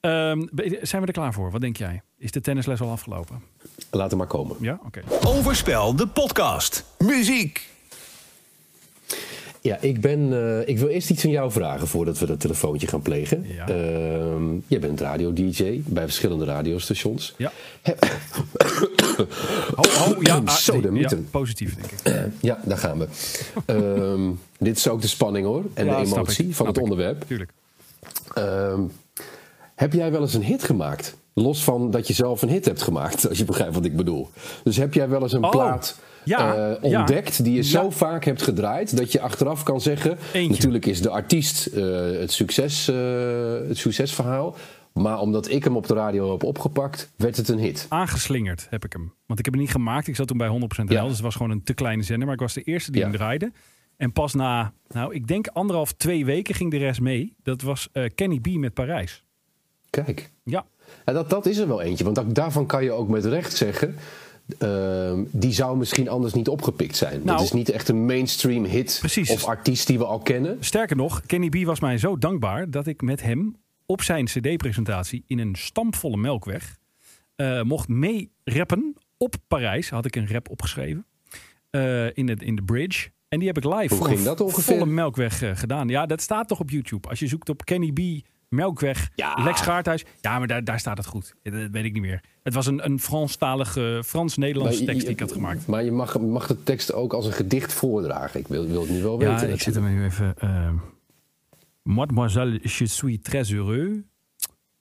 Ehm, zijn we er klaar voor? Wat denk jij? Is de tennisles al afgelopen? Laat hem maar komen. Ja, oké. Overspel, de podcast. Muziek. Ja, ik, ben, eh, ik wil eerst iets van jou vragen voordat we dat telefoontje gaan plegen. Ja. Ehm, jij bent radio-dj bij verschillende radiostations. Ja. Oh, oh, ja, ah, Zo, de ja, positief, denk ik. ja, daar gaan we. Ehm, dit is ook de spanning hoor. En Ja, de emotie van snap het ik. onderwerp. Tuurlijk. Ehm, heb jij wel eens een hit gemaakt? Los van dat je zelf een hit hebt gemaakt, als je begrijpt wat ik bedoel. Dus heb jij wel eens een Oh, plaat ja, eh, ja. ontdekt die je Ja. zo vaak hebt gedraaid dat je achteraf kan zeggen: Eentje. natuurlijk is de artiest eh, het, succes, eh, het succesverhaal. Maar omdat ik hem op de radio heb opgepakt, werd het een hit. Aangeslingerd heb ik hem. Want ik heb hem niet gemaakt. Ik zat toen bij 100% Ja. NL, dus het was gewoon een te kleine zender. Maar ik was de eerste die hem draaide. En pas na, nou, ik denk anderhalf, twee weken ging de rest mee. Dat was Kenny B met Parijs. Kijk. Ja. En dat, dat is er wel eentje. Want dat- daarvan kan je ook met recht zeggen. ehm, die zou misschien anders niet opgepikt zijn. Nou- dat is niet echt een mainstream hit Precies. of artiest die we al kennen. Sterker nog, Kenny B was mij zo dankbaar dat ik met hem op zijn CD-presentatie in een stampvolle melkweg eh, mocht mee rappen. Op Parijs had ik een rap opgeschreven eh, in, het, in de bridge. En die heb ik live Hoe voor ging een dat ongeveer? volle melkweg eh, gedaan. Ja, dat staat toch op YouTube. Als je zoekt op Kenny B, melkweg, Ja. Lex Gaarthuis. Ja, maar daar, daar staat het goed. Dat weet ik niet meer. Het was een, een Franstalige, Frans-Nederlandse tekst die ik had gemaakt. Maar je mag, mag de tekst ook als een gedicht voordragen. Ik wil, wil het nu wel Ja, weten. ik zit hem nu even. eh, Mademoiselle, je suis très heureux.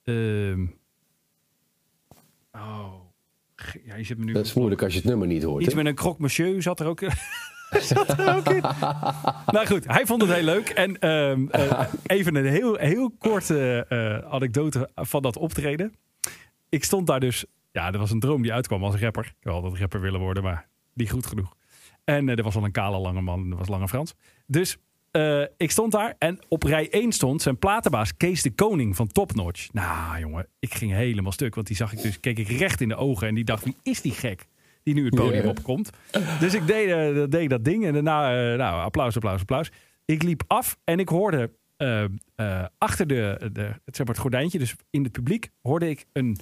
Ehm, oh. Ja, je zit me nu. Dat is moeilijk als je het nummer niet hoort. Iets hè? met een croque monsieur zat er ook. zat ook in. nou goed, hij vond het heel leuk. En ehm, eh, even een heel, heel korte eh, anekdote van dat optreden. Ik stond daar dus. Ja, er was een droom die uitkwam als rapper. Ik wil altijd rapper willen worden, maar niet goed genoeg. En eh, er was al een kale lange man, er was Lange Frans. Dus ik stond daar en op rij 1 stond zijn platenbaas Kees de Koning van Top Notch. Nou jongen, ik ging helemaal stuk, want die zag ik dus, keek ik recht in de ogen en die dacht, wie is die gek? Die nu het podium opkomt. Dus ik deed, eh, dat deed dat ding en daarna, eh, nou, applaus, applaus, applaus. Ik liep af en ik hoorde eh, achter de, de, het, zeg maar het gordijntje, dus in het publiek, hoorde ik een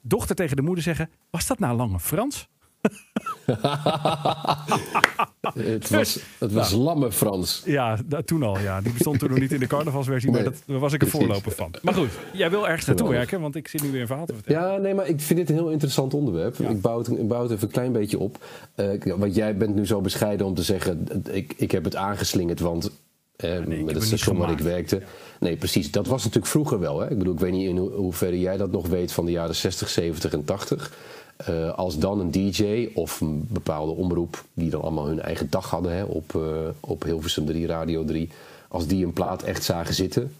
dochter tegen de moeder zeggen: Was dat nou Lange Frans? Het was, het was Nou. lamme Frans. Ja, toen al. Ja. Die bestond toen nog niet in de carnavalsversie, maar dat, daar was ik een precies. voorloper van. Maar goed, jij wil ergens naartoe werken, want ik zit nu weer een verhaal te vertellen. Ja, nee, maar ik vind dit een heel interessant onderwerp. Ja. Ik, bouw het, ik bouw het even een klein beetje op. Eh, want jij bent nu zo bescheiden om te zeggen... ik, ik heb het aangeslingerd, want heb met het station waar ik werkte... Nee, precies. Dat was natuurlijk vroeger wel. Hè? Ik bedoel, ik weet niet in ho- hoeverre jij dat nog weet van de jaren 60, 70 en 80. Eh, als dan een DJ of een bepaalde omroep... die dan allemaal hun eigen dag hadden hè, op, eh, op Hilversum 3, Radio 3... als die een plaat echt zagen zitten...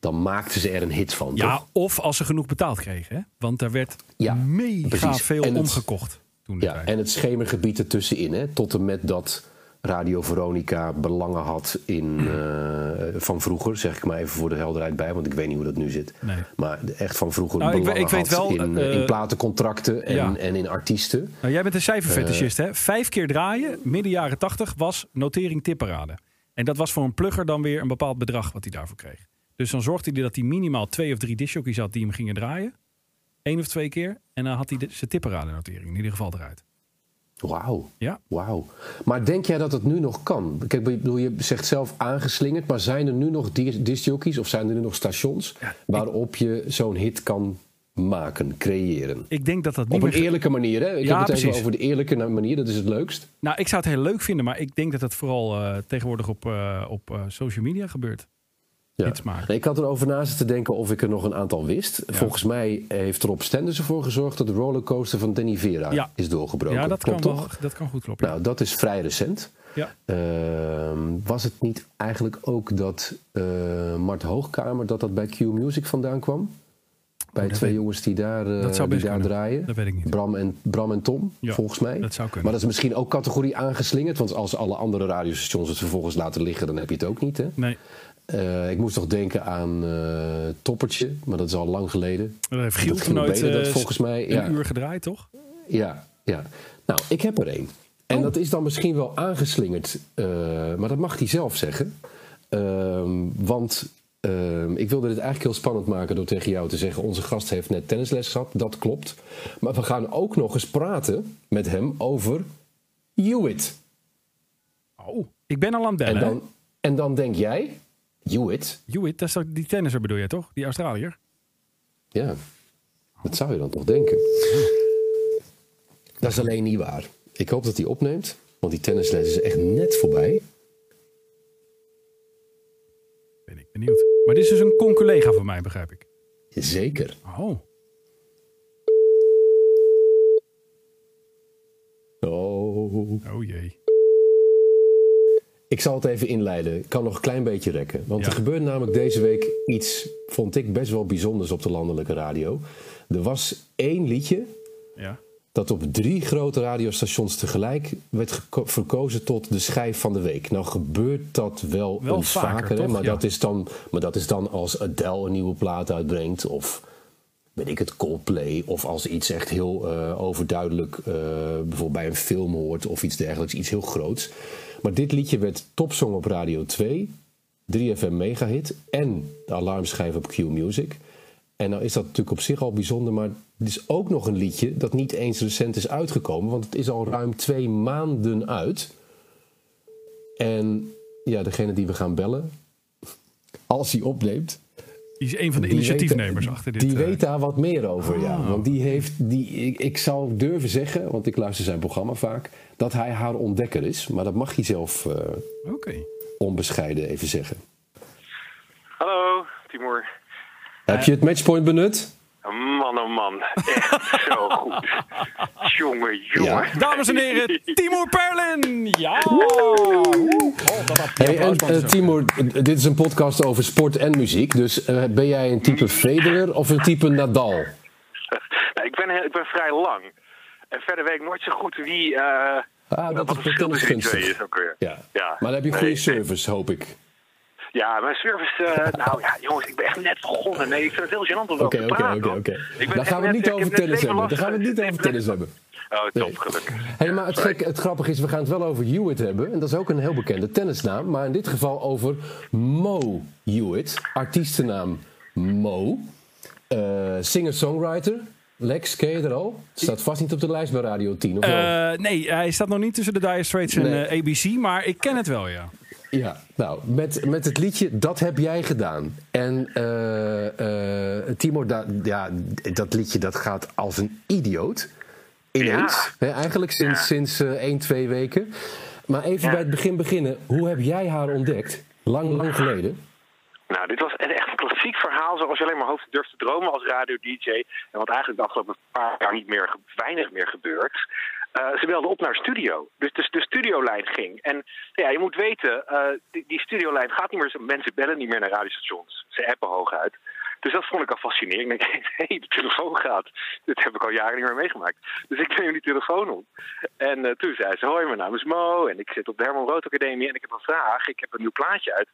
dan maakten ze er een hit van, Ja, toch? of als ze genoeg betaald kregen. Hè? Want daar werd Ja, mega precies. veel En het- omgekocht. Toen Ja, tijd. en het schemergebied ertussenin. Hè, tot en met dat Radio Veronica belangen had in, eh, van vroeger. Zeg ik maar even voor de helderheid bij, want ik weet niet hoe dat nu zit. Nee. Maar echt van vroeger Nou, ik belangen weet- ik weet wel, in, eh, in platencontracten en, ja. en in artiesten. Nou, jij bent een cijferfetischist, Eh. hè? Vijf keer draaien, midden jaren tachtig, was notering tipparade. En dat was voor een plugger dan weer een bepaald bedrag wat hij daarvoor kreeg. Dus dan zorgde hij dat hij minimaal twee of drie discjockeys had die hem gingen draaien. Eén of twee keer. En dan had hij de, zijn tipparade notering in ieder geval eruit. Wauw. Ja. Wauw. Maar denk jij dat het nu nog kan? Kijk, bedoel, je zegt zelf aangeslingerd, maar zijn er nu nog dis- discjockeys of zijn er nu nog stations Ja, ik- waarop je zo'n hit kan maken, creëren? Ik denk dat dat niet Op een meer... eerlijke manier, hè? Ik Ja, heb het even over de eerlijke manier, dat is het leukst. Nou, ik zou het heel leuk vinden, maar ik denk dat het vooral eh, tegenwoordig op, eh, op eh, social media gebeurt. Ja. Hits maken. Nee, ik had erover na zitten denken of ik er nog een aantal wist. Volgens mij heeft Rob Stenders ervoor gezorgd dat de rollercoaster van Danny Vera Ja. is doorgebroken. Ja, dat kan, Klopt wel, toch? dat kan goed kloppen. Nou, dat is vrij recent. ja. Ehm, was het niet eigenlijk ook dat eh, Mart Hoogkamer dat dat bij Q Music vandaan kwam? Bij Oh, twee weet- jongens die daar, eh, dat zou die best daar kunnen. draaien. Dat weet ik niet. Bram en, Bram en Tom, Ja, volgens mij. dat zou kunnen. Maar dat is misschien ook categorie aangeslingerd. Want als alle andere radiostations het vervolgens laten liggen, dan heb je het ook niet. Hè? Nee, Eh, ik moest nog denken aan eh, Toppertje, maar dat is al lang geleden. dat heeft Giel Belen dat eh, volgens mij, een ja. uur gedraaid, toch? Ja, ja. Nou, ik heb er één. En Oh. dat is dan misschien wel aangeslingerd, maar dat mag hij zelf zeggen. Ehm, want ehm, ik wilde dit eigenlijk heel spannend maken door tegen jou te zeggen: onze gast heeft net tennisles gehad. Dat klopt. Maar we gaan ook nog eens praten met hem over Hewitt. Oh, ik ben al aan het En bellen. hè? dan, en dan denk jij: Hewitt? Hewitt, dat is die tennisser bedoel je toch? Die Australiër? Ja, dat zou je dan toch denken. Dat is alleen niet waar. Ik hoop dat hij opneemt, want die tennisles is echt net voorbij. Ben ik benieuwd. Maar dit is dus een con-collega van mij, begrijp ik. Zeker. Oh, Oh. oh jee. Ik zal het even inleiden. Ik kan nog een klein beetje rekken. Want Ja. er gebeurt namelijk deze week iets, vond ik best wel bijzonders op de landelijke radio. Er was één liedje Ja. dat op drie grote radiostations tegelijk werd verkozen tot de schijf van de week. Nou gebeurt dat wel, Wel eens vaker, vaker, hè, toch? maar, Ja. dat is dan, maar dat is dan als Adele een nieuwe plaat uitbrengt of weet ik het, Coldplay. Of als iets echt heel eh, overduidelijk eh, bijvoorbeeld bij een film hoort of iets dergelijks, iets heel groots. Maar dit liedje werd topsong op Radio 2, 3FM megahit en de alarmschijf op Q Music. En nou is dat natuurlijk op zich al bijzonder, maar het is ook nog een liedje dat niet eens recent is uitgekomen, want het is al ruim twee maanden uit. En ja, degene die we gaan bellen, als hij opneemt, Die is een van de die initiatiefnemers weet- achter dit. Die eh, weet daar wat meer over, ja. Ah. Want die heeft, die, ik, ik zou durven zeggen, want ik luister zijn programma vaak, dat hij haar ontdekker is. Maar dat mag hij zelf eh, Oké. onbescheiden even zeggen. Hallo, Timur. Heb je het matchpoint benut? Man, oh man. Echt zo goed. Jongen, jongen. Dames en heren, Timur Perlin! Ja! Oh, dat Hey, en, eh, is Timur, eh, dit is een podcast over sport en muziek. Dus eh, ben jij een type Federer of een type Nadal? Nou, ik, ben, heel- ik ben vrij lang. En verder weet ik nooit zo goed wie... eh Ah, dat is gunstig. is ook weer. Ja. Ja. Maar dan heb je goede nee. service, hoop ik. Ja, mijn service... eh, nou ja, jongens, ik ben echt net begonnen. Nee, ik vind het heel gênant om over Oké, te oké, praten. oké, oké. Dan echt gaan we niet over tennis hebben. Dan last- gaan we het niet over tennis hebben. Oh, top, Nee. gelukkig. Hey, maar het, gek, het grappige is, we gaan het wel over Hewitt hebben. En dat is ook een heel bekende tennisnaam. Maar in dit geval over Mo Hewitt. Artiestennaam Mo. Eh, Singer-songwriter. Lex, ken je er al? Staat vast niet op de lijst bij Radio 10, of wel? Eh, nee, hij staat nog niet tussen de Dire Straits en Nee. ABC, maar ik ken het wel, ja. Ja, nou, met, met het liedje Dat heb jij gedaan. En eh eh Timo, da- ja, dat liedje dat gaat als een idioot. Ineens. Hè, eigenlijk sinds, Ja. sinds eh 1, 2 weken. Maar even Ja. bij het begin beginnen. Hoe heb jij haar ontdekt? Lang, lang geleden. Nou, dit was een echt een klassiek verhaal zoals je alleen maar hoofd durft te dromen als radio-dj. En wat eigenlijk de afgelopen paar jaar niet meer, weinig meer gebeurt. Eh, ze belde op naar studio. Dus de, studiolijn ging. En ja, je moet weten, eh, die, studiolijn gaat niet meer. Mensen bellen niet meer naar radiostations. Ze appen hooguit. Dus dat vond ik al fascinerend. Ik denk, hé, hey, de telefoon gaat. Dit heb ik al jaren niet meer meegemaakt. Dus ik neem die telefoon op. En eh, toen zei ze, hoi, mijn naam is Mo. En ik zit op de Herman Brood Academie. En ik heb een vraag. Ik heb een nieuw plaatje uit.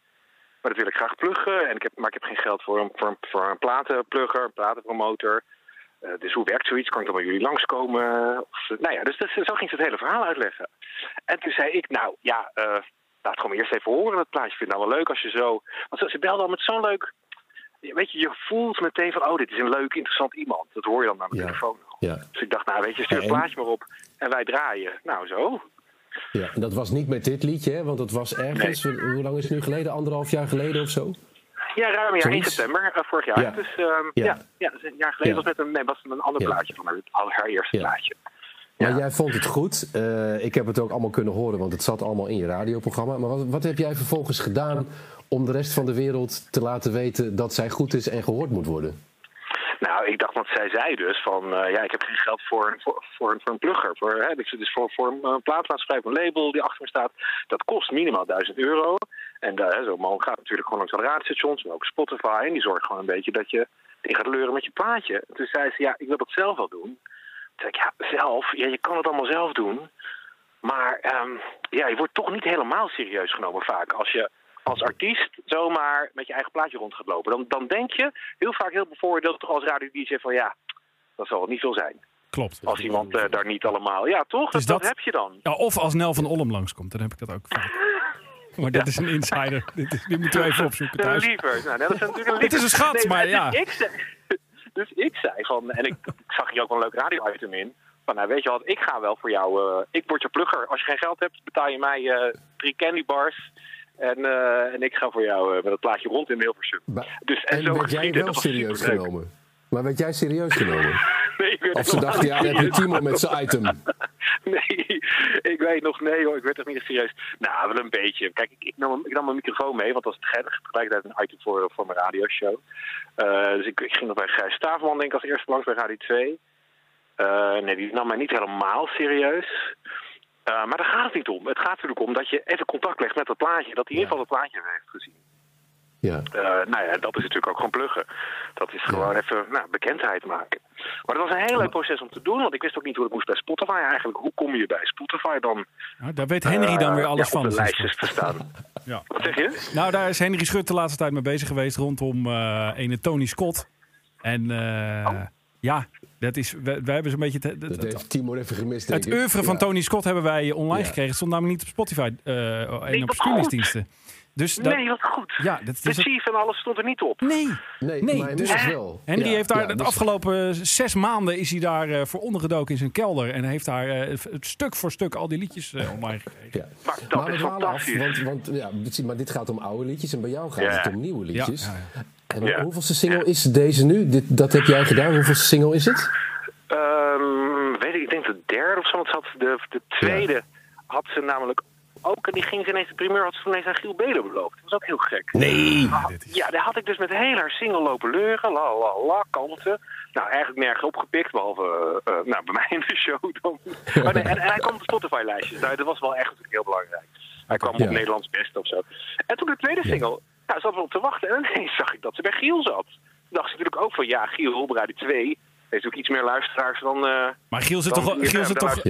Maar dat wil ik graag pluggen. En ik heb, maar ik heb geen geld voor een, voor een, voor een platenplugger, een platenpromotor. Eh, dus hoe werkt zoiets? Kan ik dan bij jullie langskomen? Of, eh, nou ja, dus, zo ging ze het hele verhaal uitleggen. En toen zei ik, nou ja, eh, laat gewoon eerst even horen dat plaatje. Ik vind het nou wel leuk als je zo... Want ze, belde al met zo'n leuk... Weet je, je voelt meteen van, oh, dit is een leuk, interessant iemand. Dat hoor je dan naar mijn Ja. telefoon. Ja. Dus ik dacht, nou weet je, stuur het plaatje maar op. En wij draaien. Nou, zo. ja. En dat was niet met dit liedje, hè? want dat was ergens. Hoe lang is het nu geleden? Anderhalf jaar geleden of zo? Ja, ruim een jaar, 1 Zoiets? september eh, vorig jaar. Ja. Dus ehm, Ja. ja. Ja, dus een jaar geleden was met een, nee, was een ander plaatje van haar, haar, eerste plaatje. Maar Ja. jij vond het goed. Eh, ik heb het ook allemaal kunnen horen, want het zat allemaal in je radioprogramma. Maar wat, wat heb jij vervolgens gedaan om de rest van de wereld te laten weten dat zij goed is en gehoord moet worden? Nou, ik dacht, want zij zei dus van, eh, ja, ik heb geen geld voor, een- voor, voor, een- voor een plugger. Voor, hè, dus voor, voor een, een plaatmaatschappij, een label die achter me staat. Dat kost minimaal 1000 euro. En uh, zo'n man gaat natuurlijk gewoon langs alle radiostations, maar ook Spotify. En die zorgt gewoon een beetje dat je die gaat leuren met je plaatje. En toen zei ze, ja, ik wil dat zelf wel doen. Toen zei ik, ja, zelf? Ja, je kan het allemaal zelf doen. Maar ehm, ja, je wordt toch niet helemaal serieus genomen vaak. Als je als artiest zomaar met je eigen plaatje rond gaat lopen. Dan, dan denk je heel vaak heel bevoordeeld toch als radio-dj van ja, dat zal het niet veel zijn. Klopt. Als iemand eh, daar niet allemaal... Ja, toch? Dus dat- heb je dan. Ja, of als Nel van Olm langskomt, dan heb ik dat ook vaak. Maar dit is een insider. Dit, moeten we even opzoeken thuis. liever. Nou, dat is natuurlijk een Het is een schat, Nee, maar dus ja. Ik zei, dus ik zei van... En ik, ik zag hier ook wel een leuk radio-item in. Van, nou, weet je wat, ik ga wel voor jou... eh, ik word je plugger. Als je geen geld hebt, betaal je mij eh, drie candy bars... En, eh, en ik ga voor jou eh, met het plaatje rond in Hilversum. Dus, en, En zo werd jij wel Dat serieus genomen? Maar werd jij serieus genomen? Nee, ik werd Of ze dachten, ja, heb je. Timo met zijn item. Nee, ik weet nog, nee hoor, ik werd echt niet serieus. Nou, wel een beetje. Kijk, ik, ik, nam, ik nam mijn microfoon mee, want dat was het tegelijkertijd een item voor, voor mijn radioshow. Eh dus ik, ik ging nog bij Gijs Staafman, denk ik, als eerste langs bij Radio 2. Eh, nee, die nam mij niet helemaal serieus. Eh, maar daar gaat het niet om. Het gaat natuurlijk om dat je even contact legt met dat plaatje. Dat hij in ieder geval het plaatje heeft gezien. Ja. Eh, nou ja, dat is natuurlijk ook gewoon pluggen. Dat is gewoon even nou, bekendheid maken. Maar dat was een heel leuk proces om te doen, want ik wist ook niet hoe het moest bij Spotify eigenlijk. Hoe kom je bij Spotify dan? Nou, daar weet Henry dan weer eh, alles ja, van. Op de lijstjes te staan. Ja. Wat zeg je? Nou, daar is Henry Schut de laatste tijd mee bezig geweest rondom eh ene Tony Scott. En eh, ja, dat is, wij, wij hebben zo'n beetje... het- het- Dat heeft Timor even gemist, denk het ik. oeuvre van. Tony Scott hebben wij online Ja. gekregen. Het stond namelijk niet op Spotify eh, en op streamingsdiensten. Dus dat, Nee, wat goed. ja, dat De het, en alles stond er niet op. Nee, Nee, Nee, maar dus- wel. Henry Ja, heeft daar ja, de dus- afgelopen zes maanden is hij daar eh, voor ondergedoken in zijn kelder. En heeft daar eh, het stuk voor stuk al die liedjes eh, online gekregen. Ja. Maar dat maar is dwalen af, fantastisch. want, want, ja, maar dit gaat om oude liedjes en bij jou gaat Ja. het om nieuwe liedjes. Ja, ja, En Ja. hoeveelste single is deze nu? Dit, dat heb jij gedaan. Hoeveelste single is het? Ehm, weet ik, ik denk de derde of zo. Want had de, de tweede had ze namelijk ook. En die ging ze ineens de primeur had ze ineens aan Giel Belen beloofd. Dat was ook heel gek. Nee! Ah, Ja, daar had ik dus met heel haar single lopen leuren. La la la, kanten. Nou, eigenlijk nergens opgepikt, behalve eh, eh, nou, bij mij in de show dan. Nee, en, en hij kwam op de Spotify-lijstjes. Nou, dat was wel echt heel belangrijk. Hij kwam Ja. op Nederlands Beste of zo. En toen de tweede single, nou, zat we op te wachten. En ineens zag ik dat ze bij Giel zat. Toen dacht ze natuurlijk ook van, ja, Giel, Brady 2... heeft ook iets meer luisteraars dan... eh, Maar Giel zit, toch, Giel, eh, zit toch.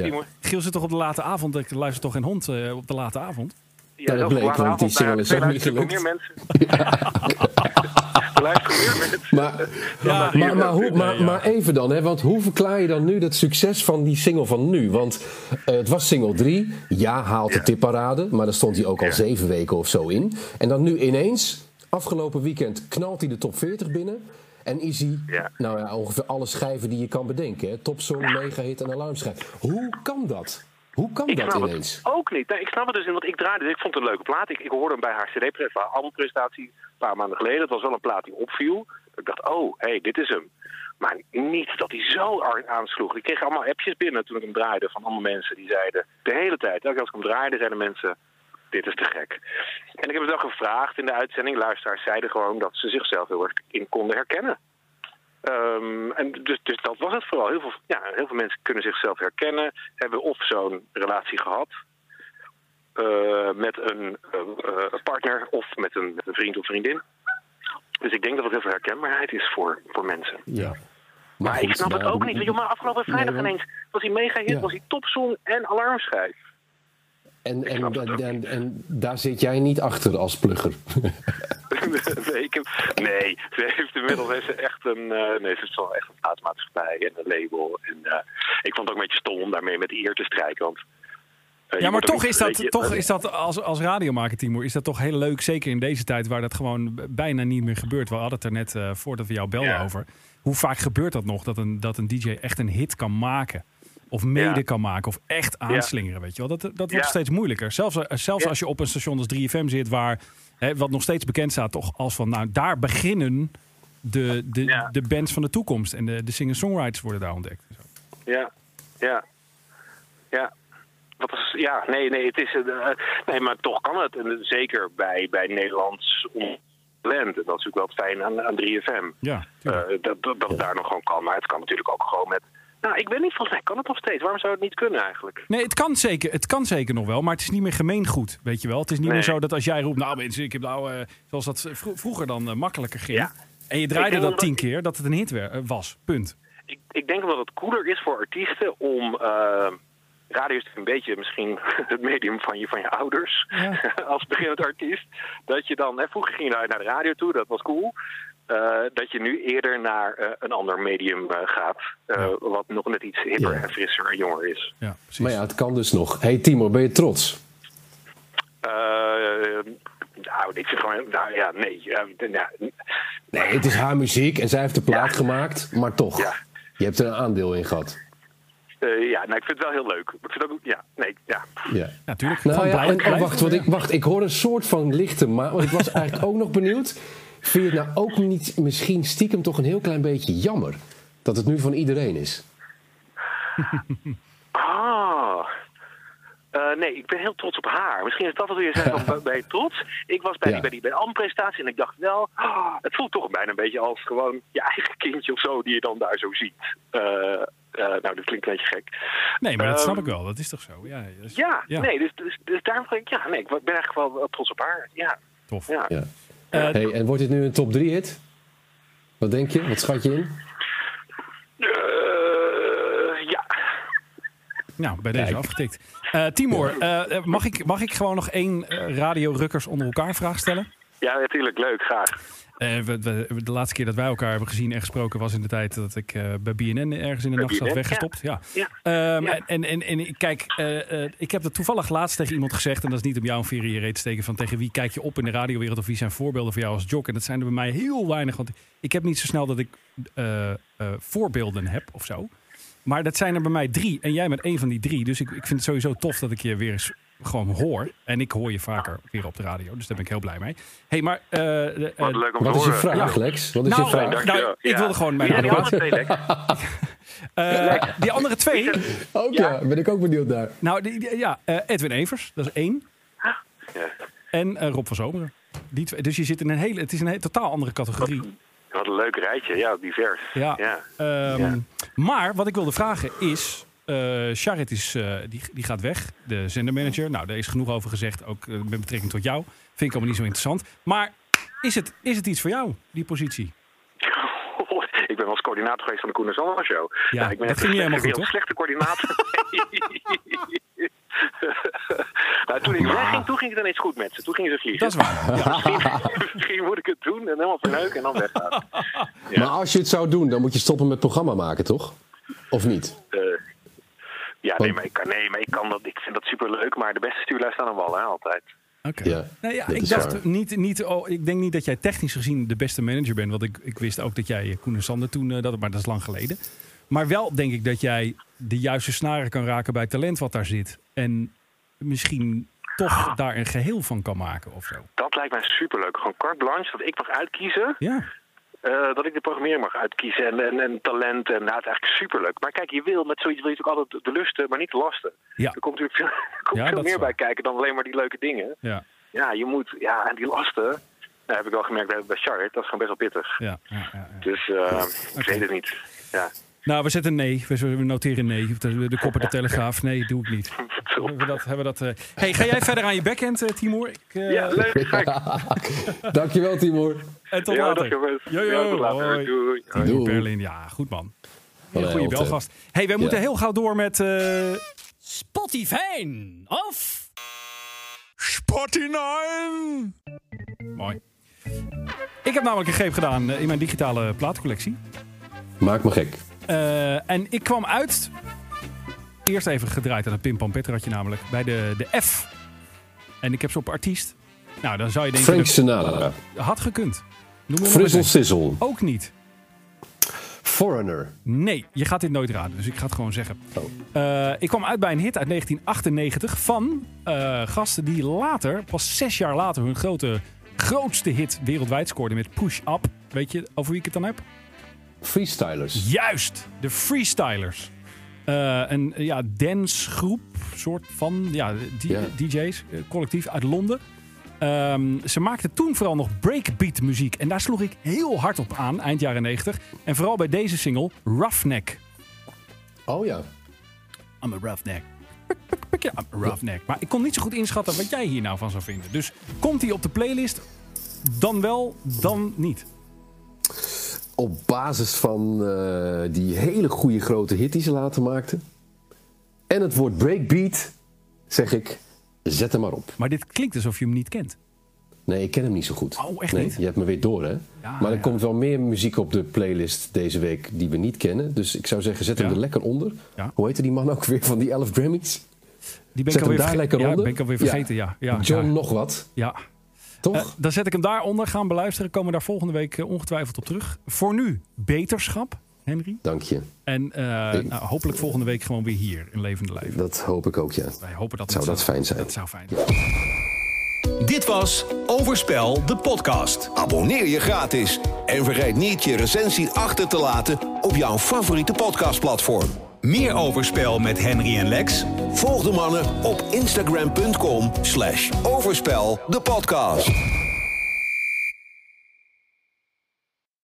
Giel zit toch op de late avond? Ik luister toch geen hond eh, op de late avond? Ja, dat bleek, veel want die nou, is ook niet gelukt. meer mensen. Luisteren meer mensen. Maar, Ja, maar, maar, hoe, nee, maar, ja. maar even dan, hè, want hoe verklaar je dan nu dat succes van die single van nu? Want het was single 3, ja, haalt de Ja. tipparade, maar daar stond hij ook al Ja. zeven weken of zo in. En dan nu ineens, afgelopen weekend, knalt hij de top 40 binnen. En Ja. nou ja, ongeveer alle schijven die je kan bedenken. Hè? Topsong, megahit en alarmschijf. Hoe kan dat? Hoe kan Ik dat ineens? ook niet. Nee, ik snap het dus, want ik draaide, ik vond het een leuke plaat. Ik, ik hoorde hem bij haar CD-albumpresentatie een paar maanden geleden. Het was wel een plaat die opviel. Ik dacht, oh, hé, hey, dit is hem. Maar niet dat hij zo hard aansloeg. Ik kreeg allemaal appjes binnen toen ik hem draaide van allemaal mensen die zeiden... De hele tijd, elke keer als ik hem draaide, zeiden mensen... Dit is te gek. En ik heb het wel gevraagd in de uitzending. Luisteraars zeiden gewoon dat ze zichzelf heel erg in konden herkennen. Ehm, en dus, dus dat was het vooral. Heel veel, ja, heel veel mensen kunnen zichzelf herkennen. Hebben of zo'n relatie gehad eh, met een eh, eh, partner of met een, met een vriend of vriendin. Dus ik denk dat het heel veel herkenbaarheid is voor, voor mensen. Ja. Maar, ik goed, snap het nou, ook niet. Maar afgelopen vrijdag ineens was hij mega hit, Ja. was hij topsong en alarmschijf. En, en, en, en, en daar zit jij niet achter als plugger. nee, ik heb, nee, ze heeft inmiddels heeft ze echt een, eh, nee, ze heeft wel echt een plaatsmaatschappij en een label. En eh, ik vond het ook een beetje stom om daarmee met eer te strijken. Want, eh, Ja, maar toch is dat, je, toch is dat als, als radiomaker, Timur, is dat toch heel leuk. Zeker in deze tijd waar dat gewoon bijna niet meer gebeurt. We hadden het er net eh, voordat we jou belden Ja. over. Hoe vaak gebeurt dat nog, dat een, dat een DJ echt een hit kan maken? Of mede kan maken, of echt aanslingeren, weet je wel. Dat, dat wordt steeds moeilijker. Zelfs, eh, zelfs als je op een station als 3FM zit, waar, hè, wat nog steeds bekend staat, toch als van, nou, daar beginnen de, de, de bands van de toekomst. En de, de singer-songwriters worden daar ontdekt. Ja, ja, ja. Wat is, ja, nee, nee, het is, eh, nee, maar toch kan het. En zeker bij, bij Nederlands talent. En dat is natuurlijk wel fijn aan, aan 3FM. Ja. Eh, dat, dat, dat het daar nog gewoon kan. Maar het kan natuurlijk ook gewoon met... Nou, ik weet niet, volgens mij kan het nog steeds. Waarom zou het niet kunnen eigenlijk? Nee, het kan, zeker, het kan zeker nog wel, maar het is niet meer gemeengoed, weet je wel. Het is niet Nee. meer zo dat als jij roept, nou mensen, ik heb nou, eh, zoals dat vro- vroeger dan eh, makkelijker ging. Ja. En je draaide dat dat- tien keer, dat het een hit eh, was. Punt. Ik, ik denk dat het cooler is voor artiesten om... radio is een beetje misschien het medium van je, van je ouders. Ja. als beginnend artiest. Dat je dan... Hè, vroeger ging je naar de radio toe, dat was cool. Eh, dat je nu eerder naar eh, een ander medium eh, gaat. eh, Wat nog net iets hipper Ja. en frisser en jonger is. Ja, precies. Maar ja, het kan dus nog. hey Timo, ben je trots? Eh, nou, ik vind gewoon... Nou ja, nee. ja, ja, Nee, het is haar muziek en zij heeft de plaat Ja. gemaakt, maar toch. Ja. Je hebt er een aandeel in gehad. eh, ja, nou, ik vind het wel heel leuk. Ik vind het ook... Ja, nee, ja. Ja. Ja, tuurlijk. Nou ja, en, oh, wacht, want ik, wacht, ik hoor een soort van lichte maar want ik was eigenlijk ook nog benieuwd. Vind je het nou ook niet misschien stiekem toch een heel klein beetje jammer dat het nu van iedereen is? Ah. Eh, nee, ik ben heel trots op haar. Misschien is dat wat je zegt, van, ben je trots? Ik was bij, Ja. die, bij die bij de albumpresentatie en ik dacht wel... ah, het voelt toch bijna een beetje als gewoon je eigen kindje of zo... die je dan daar zo ziet. Eh, eh, nou, dat klinkt een beetje gek. Nee, maar dat snap Ehm, ik wel. Dat is toch zo? Ja, is- Ja, Ja. nee, dus, dus, dus daarom denk ik... Ja, nee, ik ben eigenlijk wel, wel trots op haar. Ja, Tof. ja. Ja. Eh, Hey, en wordt dit nu een top 3 hit? Wat denk je? Wat schat je in? Eh, ja. Nou, bij deze Kijk. afgetikt. Eh Timor, mag, ik, mag ik gewoon nog één Radio Rukkers onder elkaar vraag stellen? Ja, natuurlijk. Leuk, graag. Eh, we- we- de laatste keer dat wij elkaar hebben gezien en gesproken was in de tijd dat ik eh, bij BNN ergens in de Bij nacht zat BNN, weggestopt. Ja. Ja. Ehm, Ja. En, en, en kijk, eh, ik heb dat toevallig laatst tegen iemand gezegd. En dat is niet om jou een veer in je reet te steken. Van tegen wie kijk je op in de radiowereld of wie zijn voorbeelden voor jou als jock. En dat zijn er bij mij heel weinig. Want ik heb niet zo snel dat ik voorbeelden heb of zo. Maar dat zijn er bij mij drie. En jij bent één van die drie. Dus ik, ik vind het sowieso tof dat ik je weer eens gewoon hoor. En ik hoor je vaker weer op de radio. Dus daar ben ik heel blij mee. hey, maar... eh, de- eh, Wat leuk om Wat te is je vraag, Ja. Lex? Wat is Nou, je vraag? dank- nou, ik Ja. wilde gewoon mijn zijn die andere twee, Lex? Eh, die andere twee... Ook ja, ben ik ook benieuwd naar. Nou, die, die- ja, eh, Edwin Evers, dat is één. Ja. En Rob van Zomeren. Die twee, dus je zit in een hele, het is een he- totaal andere categorie. Wat een leuk rijtje. Ja, divers. Ja. Ja. Ehm, Ja. Maar wat ik wilde vragen is, eh Charit is, eh, die, die gaat weg, de zendermanager. Nou, daar is genoeg over gezegd, ook eh, met betrekking tot jou. Vind ik allemaal niet zo interessant. Maar is het, is het iets voor jou, die positie? ik ben wel eens coördinator geweest van de Koen en Show. Ja, Nou, ik ben dat ging niet een helemaal goed, hoor. slechte coördinator. nou, toen ik wegging, toen ging het ineens goed met ze. Toen gingen ze vliegen. Dat is waar. Ja, misschien, misschien moet ik het doen en helemaal verneuken en dan weggaan. Ja. Maar als je het zou doen, dan moet je stoppen met programma maken, toch? Of niet? Eh, ja, nee maar, ik kan, nee, maar ik kan dat. Ik vind dat superleuk, maar de beste stuurlui staan aan wal, hè, altijd. Oké. Ja, Nee, ja, ik dacht niet, niet oh, ik denk niet dat jij technisch gezien de beste manager bent. Want ik, ik wist ook dat jij eh, Koen en Sander toen, eh, dat, maar dat is lang geleden. Maar wel denk ik dat jij de juiste snaren kan raken bij talent wat daar zit. En misschien toch daar een geheel van kan maken of zo. Dat lijkt mij superleuk. Gewoon carte blanche, dat ik mag uitkiezen. Ja, eh, dat ik de programmering mag uitkiezen en, en, en talent. En nou, het is eigenlijk superleuk. Maar kijk, je wil met zoiets wil je natuurlijk altijd de lusten, maar niet de lasten. Ja. Er komt natuurlijk veel, komt Ja, veel dat is meer bij kijken dan alleen maar die leuke dingen. ja, Ja, je moet, ja, en die lasten, nou, heb ik wel gemerkt bij, bij Charlotte, dat is gewoon best wel pittig. ja. ja, ja, ja. Dus eh, ik weet het niet. Ja, Nou, we zetten nee. We we noteren nee. De, de kop de telegraaf. Nee, doe ik niet. Hebben we dat? Hebben we dat eh. Hey, ga jij verder aan je backhand, eh, Timur? Ik, eh, ja leuk. Ga ik. Dankjewel, Timur. En tot Ja, later. Jo, jo, Ja, tot later. hoi. Doei. Berlin, ja, goed man. Een goede belgast. hey, wij moeten Ja. heel gauw door met... eh, Spotify of Spotify! Mooi. Ik heb namelijk een greep gedaan eh, in mijn digitale plaatcollectie. Maak me gek. Eh, en ik kwam uit... Eerst even gedraaid aan een Pim Pam Petratje namelijk. Bij de, de F. En ik heb ze op artiest. Nou, dan zou je denken... Frank Sinatra. had gekund. Frizzle. Sizzle. Ook niet. Foreigner. Nee, je gaat dit nooit raden, dus ik ga het gewoon zeggen. Oh. Eh, ik kwam uit bij een hit uit 1998 van eh, gasten die later, pas zes jaar later, hun grote, grootste hit wereldwijd scoorden met Push Up. Weet je over wie ik het dan heb? Freestylers. Juist, de Freestylers. Eh, een ja, dancegroep, soort van ja. DJ's, eh, collectief uit Londen. Ehm, ze maakten toen vooral nog breakbeat muziek. En daar sloeg ik heel hard op aan, eind jaren 90. En vooral bij deze single, Roughneck. Oh ja. I'm a roughneck. Ja, I'm a roughneck. Maar ik kon niet zo goed inschatten wat jij hier nou van zou vinden. Dus komt hij op de playlist? Dan wel, dan niet. Op basis van eh, die hele goede grote hit die ze later maakten. En het woord breakbeat, zeg ik, zet hem maar op. Maar dit klinkt alsof je hem niet kent. Nee, ik ken hem niet zo goed. Oh, echt nee, niet? Je hebt me weer door, hè? Ja, maar er ja. komt wel meer muziek op de playlist deze week die we niet kennen. Dus ik zou zeggen, zet hem Ja. er lekker onder. Hoe heette die man ook weer van die 11 Grammys? Die ben Zet ik hem daar lekker ja, onder. ben ik alweer vergeten, ja. ja, John nog wat, Ja. Toch? Eh, dan zet ik hem daaronder, gaan beluisteren. Komen we daar volgende week eh, ongetwijfeld op terug. Voor nu, beterschap, Henry. Dank je. En eh, nou, hopelijk volgende week gewoon weer hier in Levende Lijven. Dat hoop ik ook, ja. Wij hopen dat Zou het dat fijn zijn. Dat zou fijn zijn. Dit was Overspel, de podcast. Abonneer je gratis en vergeet niet je recensie achter te laten op jouw favoriete podcastplatform. Meer Overspel met Henry en Lex Volg de mannen op instagram.com slash overspel de podcast.